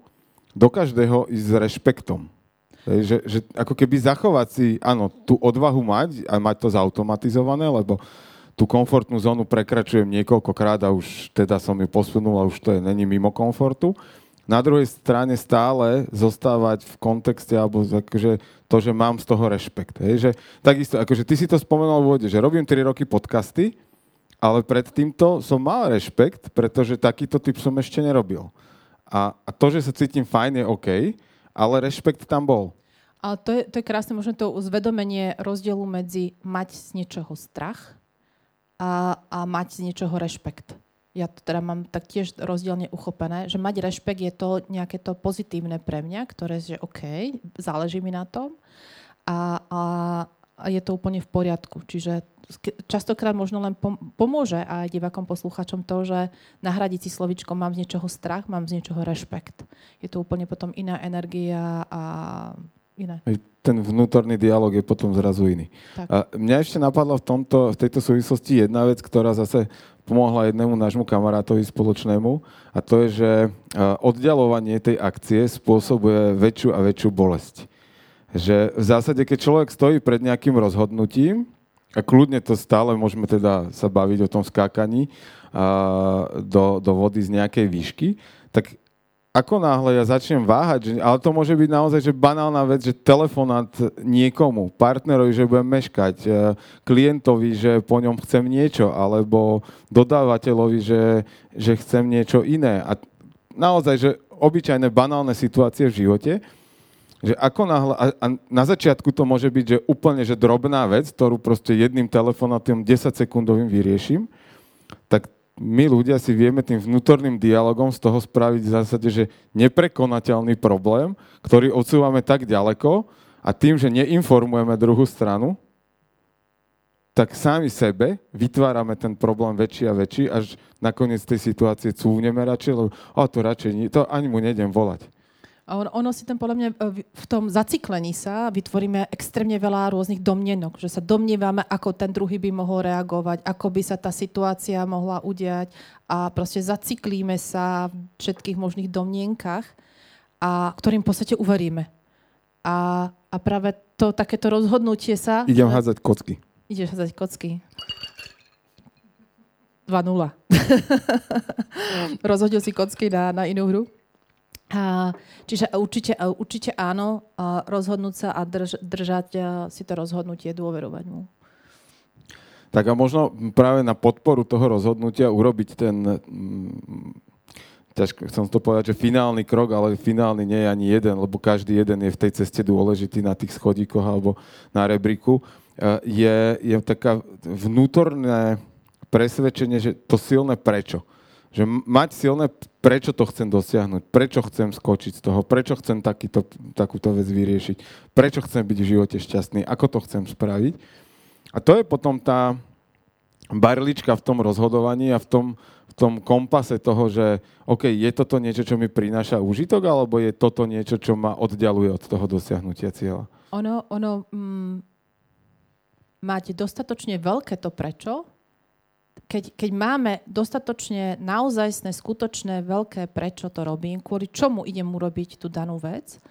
do každého ísť s rešpektom. Hej, že, že ako keby zachovať si, áno, tú odvahu mať a mať to zautomatizované, lebo tú komfortnú zónu prekračujem niekoľkokrát a už teda som ju posunul a už to je není mimo komfortu na druhej strane stále zostávať v kontexte alebo akože to, že mám z toho rešpekt. Hej? Že, takisto, akože ty si to spomenul v úvode, že robím 3 roky podcasty, ale pred týmto som mal rešpekt, pretože takýto typ som ešte nerobil. A, a to, že sa cítim fajn, je OK, ale rešpekt tam bol. Ale to je, to je krásne, možno to uzvedomenie rozdielu medzi mať z niečoho strach a, a mať z niečoho rešpekt ja to teda mám taktiež rozdielne uchopené, že mať rešpekt je to nejaké to pozitívne pre mňa, ktoré, že OK, záleží mi na tom a, a, a je to úplne v poriadku. Čiže častokrát možno len pomôže aj divakom posluchačom to, že nahradiť si slovičko mám z niečoho strach, mám z niečoho rešpekt. Je to úplne potom iná energia a iné. Ten vnútorný dialog je potom zrazu iný. Tak. A mňa ešte napadla v, tomto, v tejto súvislosti jedna vec, ktorá zase pomohla jednému nášmu kamarátovi spoločnému a to je, že oddialovanie tej akcie spôsobuje väčšiu a väčšiu bolesť. Že v zásade, keď človek stojí pred nejakým rozhodnutím, a kľudne to stále môžeme teda sa baviť o tom skákaní do, do vody z nejakej výšky, tak ako náhle ja začnem váhať, že, ale to môže byť naozaj že banálna vec, že telefonát niekomu, partnerovi, že budem meškať, e, klientovi, že po ňom chcem niečo, alebo dodávateľovi, že, že chcem niečo iné. A naozaj, že obyčajné banálne situácie v živote, že ako náhle, a, a na začiatku to môže byť, že úplne že drobná vec, ktorú proste jedným telefonátom 10 sekundovým vyrieším, tak my ľudia si vieme tým vnútorným dialogom z toho spraviť v zásade, že neprekonateľný problém, ktorý odsúvame tak ďaleko a tým, že neinformujeme druhú stranu, tak sami sebe vytvárame ten problém väčší a väčší, až nakoniec tej situácie cúvneme radšej, lebo o, to radšej nie, to ani mu nejdem volať. On, ono si tam podľa mňa e, v tom zaciklení sa vytvoríme extrémne veľa rôznych domnenok, že sa domnievame, ako ten druhý by mohol reagovať, ako by sa tá situácia mohla udiať a proste zaciklíme sa v všetkých možných domnienkach, a ktorým v podstate uveríme. A, a práve to takéto rozhodnutie sa... Idem hádzať kocky. Ideš hádzať kocky. 2-0. Rozhodil si kocky na, na inú hru? Čiže určite, určite áno, rozhodnúť sa a drž, držať si to rozhodnutie, dôverovať mu. Tak a možno práve na podporu toho rozhodnutia urobiť ten, ťažko chcem to povedať, že finálny krok, ale finálny nie je ani jeden, lebo každý jeden je v tej ceste dôležitý na tých schodíkoch alebo na rebriku, je, je taká vnútorné presvedčenie, že to silné prečo že mať silné, prečo to chcem dosiahnuť, prečo chcem skočiť z toho, prečo chcem takýto, takúto vec vyriešiť, prečo chcem byť v živote šťastný, ako to chcem spraviť. A to je potom tá barlička v tom rozhodovaní a v tom, v tom kompase toho, že OK, je toto niečo, čo mi prináša úžitok, alebo je toto niečo, čo ma oddialuje od toho dosiahnutia cieľa? Ono, ono mm, mať dostatočne veľké to prečo, keď, keď máme dostatočne naozajstné, skutočné, veľké, prečo to robím, kvôli čomu idem urobiť tú danú vec,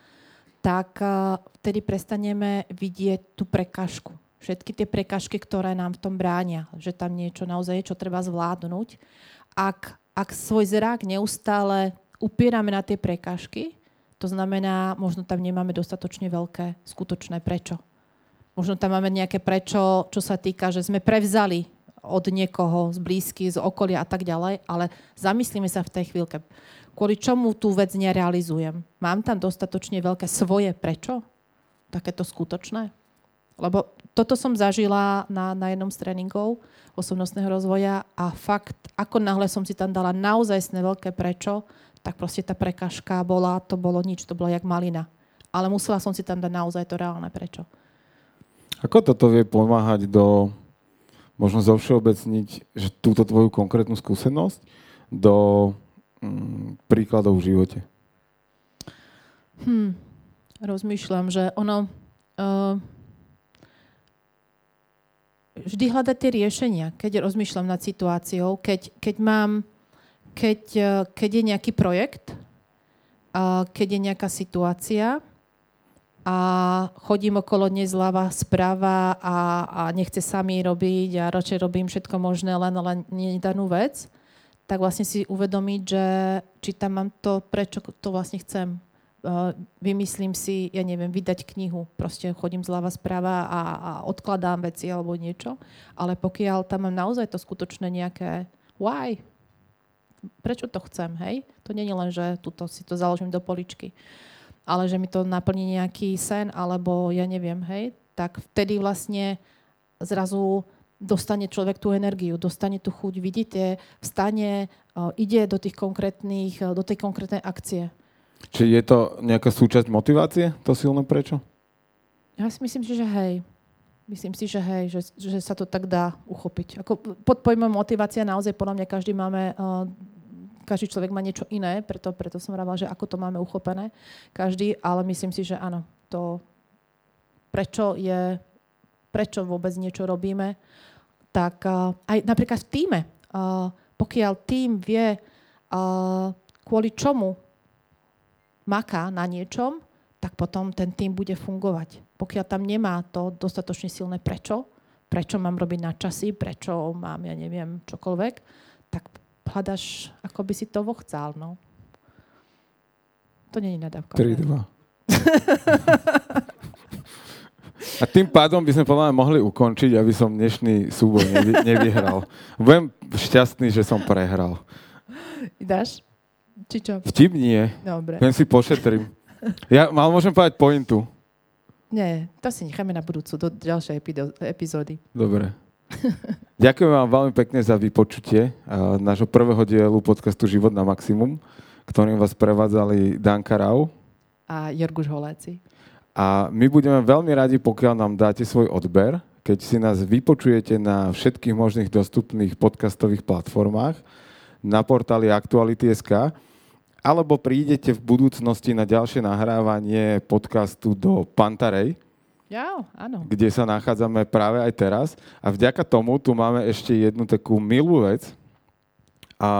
tak uh, vtedy prestaneme vidieť tú prekažku. Všetky tie prekažky, ktoré nám v tom bránia, že tam niečo naozaj je, čo treba zvládnuť. Ak, ak svoj zrák neustále upierame na tie prekažky, To znamená, možno tam nemáme dostatočne veľké skutočné prečo. Možno tam máme nejaké prečo, čo sa týka, že sme prevzali od niekoho z blízky, z okolia a tak ďalej, ale zamyslíme sa v tej chvíľke, kvôli čomu tú vec nerealizujem. Mám tam dostatočne veľké svoje prečo? Takéto skutočné? Lebo toto som zažila na, na jednom z tréningov osobnostného rozvoja a fakt, ako náhle som si tam dala naozaj veľké prečo, tak proste tá prekažka bola, to bolo nič, to bolo jak malina. Ale musela som si tam dať naozaj to reálne prečo. Ako toto vie pomáhať do, možno zovšeobecniť, že túto tvoju konkrétnu skúsenosť do mm, príkladov v živote? Hm, rozmýšľam, že ono... Uh, vždy hľadať tie riešenia, keď rozmýšľam nad situáciou, keď, keď mám, keď, uh, keď je nejaký projekt, keď je nejaká situácia, a chodím okolo dnes zľava, správa a, a nechce sami robiť a radšej robím všetko možné, len, len nedanú vec, tak vlastne si uvedomiť, že či tam mám to, prečo to vlastne chcem. Uh, vymyslím si, ja neviem, vydať knihu. Proste chodím zľava správa a, a odkladám veci alebo niečo. Ale pokiaľ tam mám naozaj to skutočné nejaké why, prečo to chcem, hej? To nie je len, že tuto si to založím do poličky ale že mi to naplní nejaký sen, alebo ja neviem, hej, tak vtedy vlastne zrazu dostane človek tú energiu, dostane tú chuť, vidíte, vstane, ide do tých konkrétnych, do tej konkrétnej akcie. Či je to nejaká súčasť motivácie, to silné prečo? Ja si myslím, že hej. Myslím si, že hej, že, že sa to tak dá uchopiť. Ako pod pojmom motivácia naozaj podľa mňa každý máme uh, každý človek má niečo iné, preto, preto som hovorila, že ako to máme uchopené každý, ale myslím si, že áno, to prečo je, prečo vôbec niečo robíme, tak uh, aj napríklad v týme, uh, pokiaľ tým vie, uh, kvôli čomu maká na niečom, tak potom ten tým bude fungovať. Pokiaľ tam nemá to dostatočne silné prečo, prečo mám robiť na časy, prečo mám, ja neviem, čokoľvek, tak hľadaš, ako by si to chcel, no. To nie je nadávka. 3, 2. A tým pádom by sme podľa mohli ukončiť, aby som dnešný súboj nevy, nevyhral. Budem šťastný, že som prehral. Dáš? Či čo? Vtip nie. Dobre. Len si pošetrím. Ja mal môžem povedať pointu. Nie, to si necháme na budúcu, do ďalšej epizódy. Dobre. Ďakujem vám veľmi pekne za vypočutie nášho prvého dielu podcastu Život na maximum, ktorým vás prevádzali Danka Rau a Jorguš Holéci. A my budeme veľmi radi, pokiaľ nám dáte svoj odber, keď si nás vypočujete na všetkých možných dostupných podcastových platformách, na portáli Aktuality.sk, alebo prídete v budúcnosti na ďalšie nahrávanie podcastu do Pantarej, ja, áno. kde sa nachádzame práve aj teraz. A vďaka tomu tu máme ešte jednu takú milú vec a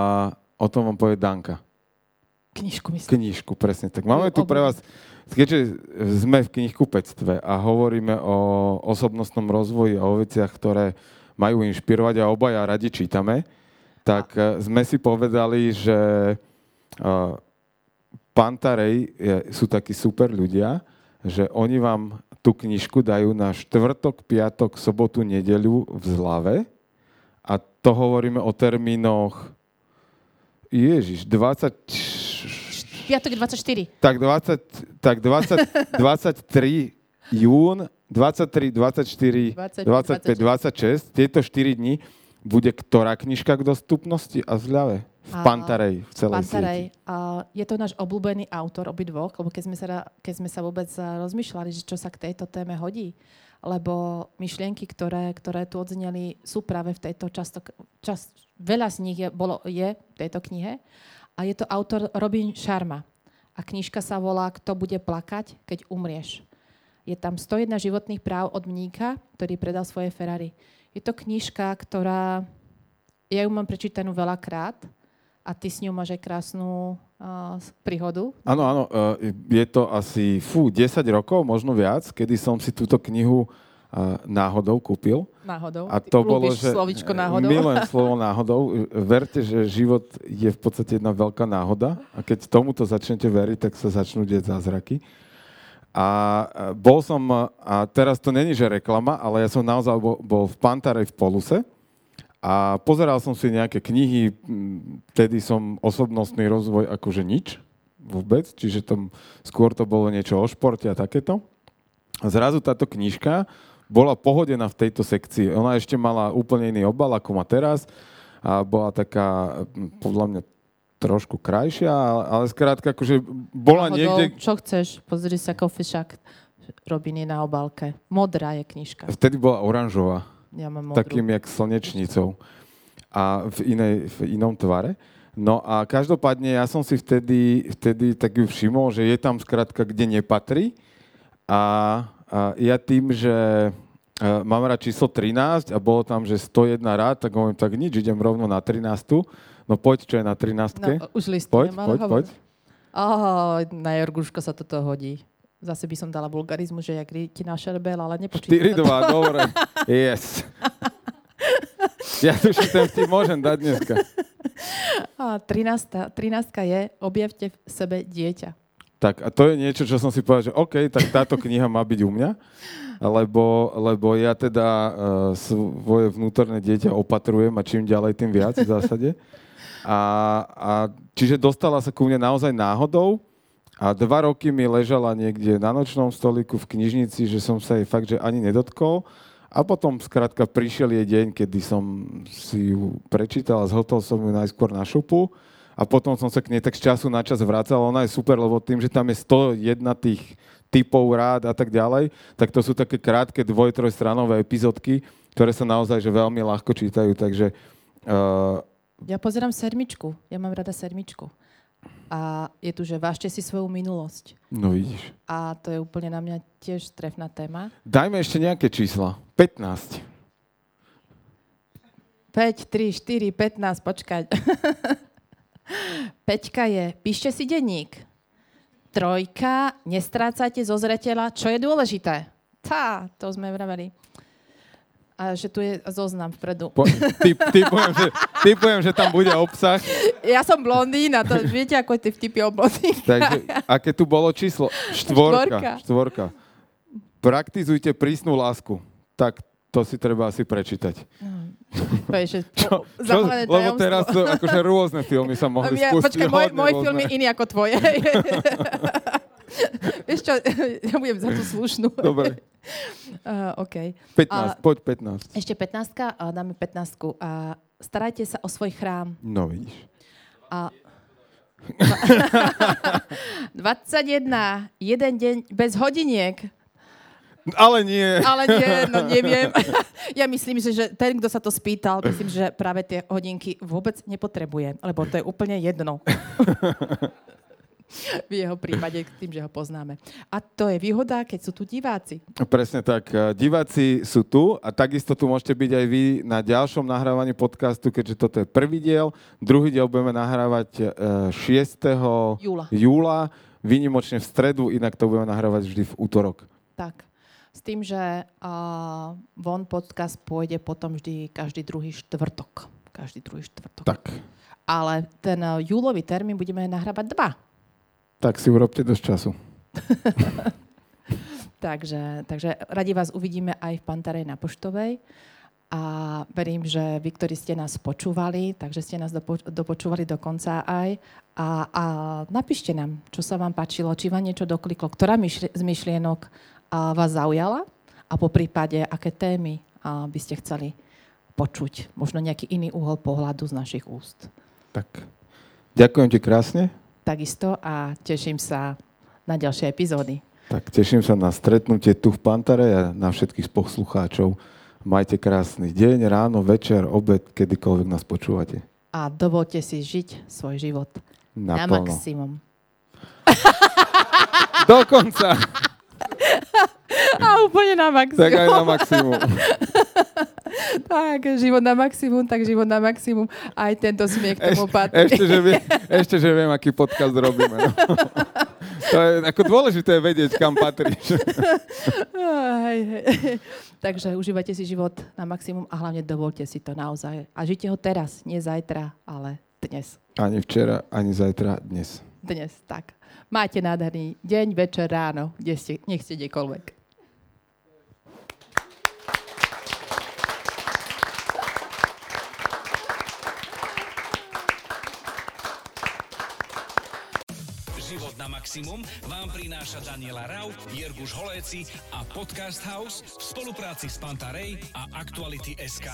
o tom vám povie Danka. Knižku, myslím. Knižku, presne. Tak máme tu pre vás, keďže sme v knihkupectve a hovoríme o osobnostnom rozvoji a o veciach, ktoré majú inšpirovať a obaja radi čítame, tak a... sme si povedali, že uh, Pantarej sú takí super ľudia, že oni vám tú knižku dajú na štvrtok, piatok, sobotu, nedeľu v zlave. A to hovoríme o termínoch Ježiš, 20... Piatok 24. Tak, 20, tak 20, 23 jún, 23, 24, 25, 26, tieto 4 dní bude ktorá knižka k dostupnosti a zľave? V Pantarej, v celej Pantarej. Uh, je to náš obľúbený autor obidvoch, lebo keď sme, sa, keď sme sa vôbec rozmýšľali, že čo sa k tejto téme hodí, lebo myšlienky, ktoré, ktoré tu odzneli, sú práve v tejto často, čas, veľa z nich je, bolo, je v tejto knihe. A je to autor Robin Sharma. A knižka sa volá Kto bude plakať, keď umrieš. Je tam 101 životných práv od mníka, ktorý predal svoje Ferrari. Je to knižka, ktorá, ja ju mám prečítanú veľakrát, a ty s ňou máš aj krásnu uh, príhodu. Áno, áno, uh, je to asi fú, 10 rokov, možno viac, kedy som si túto knihu náhodou kúpil. Náhodou. A to Ty bolo, že... slovíčko náhodou. Milujem slovo náhodou. Verte, že život je v podstate jedna veľká náhoda a keď tomuto začnete veriť, tak sa začnú deť zázraky. A bol som, a teraz to není, že reklama, ale ja som naozaj bol, bol v Pantarej v Poluse a pozeral som si nejaké knihy, vtedy som osobnostný rozvoj akože nič vôbec, čiže tam skôr to bolo niečo o športe a takéto. A zrazu táto knižka bola pohodená v tejto sekcii. Ona ešte mala úplne iný obal, ako má teraz. A bola taká, podľa mňa, trošku krajšia, ale skrátka, akože bola Náhodou, niekde... Čo chceš? Pozri sa, Shack robiny na obálke. Modrá je knižka. Vtedy bola oranžová. Ja mám modrú. Takým, jak slnečnicou. A v, inej, v inom tvare. No a každopádne ja som si vtedy, vtedy tak ju všimol, že je tam skrátka, kde nepatrí. A a ja tým, že e, mám rád číslo 13 a bolo tam, že 101 rád, tak hovorím, tak nič, idem rovno na 13. No poď, čo je na 13. No, už listujem, poď, poď, hovor. poď. Oh, na Jorguško sa toto hodí. Zase by som dala vulgarizmu, že jak ti na šerbel, ale nepočítam. 4-2, dobre. Yes. Ja tu ten vtip môžem dať dneska. A 13, 13 je objavte v sebe dieťa. Tak a to je niečo, čo som si povedal, že OK, tak táto kniha má byť u mňa, lebo, lebo ja teda uh, svoje vnútorné dieťa opatrujem a čím ďalej, tým viac v zásade. A, a čiže dostala sa ku mne naozaj náhodou a dva roky mi ležala niekde na nočnom stoliku v knižnici, že som sa jej fakt, že ani nedotkol. A potom skrátka prišiel jej deň, kedy som si ju prečítal a zhotol som ju najskôr na šupu a potom som sa k nej tak z času na čas vracal. Ona je super, lebo tým, že tam je 101 tých typov rád a tak ďalej, tak to sú také krátke dvoj, trojstranové epizódky, ktoré sa naozaj že veľmi ľahko čítajú, takže... Uh... Ja pozerám sermičku, ja mám rada sermičku. A je tu, že vážte si svoju minulosť. No vidíš. A to je úplne na mňa tiež trefná téma. Dajme ešte nejaké čísla. 15. 5, 3, 4, 15, počkať. Peťka je, píšte si denník. Trojka, nestrácajte zo zreteľa, čo je dôležité. Tá, to sme vraveli. A že tu je zoznam vpredu. Po, typ, typujem, že, typujem, že tam bude obsah. Ja som blondína, to viete, ako je tie vtipy o blondínka. Takže, aké tu bolo číslo? Štvorka. Štvorka. Štvorka. Praktizujte prísnu lásku. Tak to si treba asi prečítať. Mm. že čo, čo, lebo teraz to, akože rôzne filmy sa mohli ja, spustiť. Počkaj, môj, môj film je iný ako tvoje. Vieš čo, ja budem za tú slušnú. Dobre. Uh, OK. 15, uh, poď 15. Ešte 15, uh, dáme 15. Uh, starajte sa o svoj chrám. No vidíš. A 21, jeden deň bez hodiniek. Ale nie. Ale nie, no neviem. Ja myslím, že, že ten, kto sa to spýtal, myslím, že práve tie hodinky vôbec nepotrebuje, lebo to je úplne jedno. V jeho prípade, tým, že ho poznáme. A to je výhoda, keď sú tu diváci. Presne tak. Diváci sú tu a takisto tu môžete byť aj vy na ďalšom nahrávaní podcastu, keďže toto je prvý diel. Druhý diel budeme nahrávať 6. E, júla. júla, výnimočne v stredu, inak to budeme nahrávať vždy v útorok. Tak. S tým, že uh, von podcast pôjde potom vždy každý druhý štvrtok. Každý druhý štvrtok. Tak. Ale ten uh, júlový termín budeme nahrávať dva. Tak si urobte dosť času. takže, takže radi vás uvidíme aj v Pantarej na Poštovej. A verím, že vy, ktorí ste nás počúvali, takže ste nás dopo- dopočúvali do konca aj. A, a napíšte nám, čo sa vám páčilo, či vám niečo dokliklo, ktorá myšli- z myšlienok vás zaujala a po prípade, aké témy by ste chceli počuť. Možno nejaký iný uhol pohľadu z našich úst. Tak, ďakujem ti krásne. Takisto a teším sa na ďalšie epizódy. Tak teším sa na stretnutie tu v Pantare a na všetkých poslucháčov. Majte krásny deň, ráno, večer, obed, kedykoľvek nás počúvate. A dovolte si žiť svoj život Naplno. na maximum. Dokonca. A úplne na maximum. Tak aj na maximum. tak, život na maximum, tak život na maximum. Aj tento smiech tomu Eš, patrí. Ešte že, vie, ešte, že viem, aký podcast robíme. No. to je ako dôležité vedieť, kam patríš. hej, hej. Takže užívajte si život na maximum a hlavne dovolte si to naozaj. A žite ho teraz, nie zajtra, ale dnes. Ani včera, ani zajtra, dnes. Dnes, tak. Máte nádherný deň, večer, ráno, kde ste, nech ste kdekoľvek. maximum vám prináša Daniela Rau, Jerguš Holéci a Podcast House v spolupráci s Pantarej a Aktuality SK.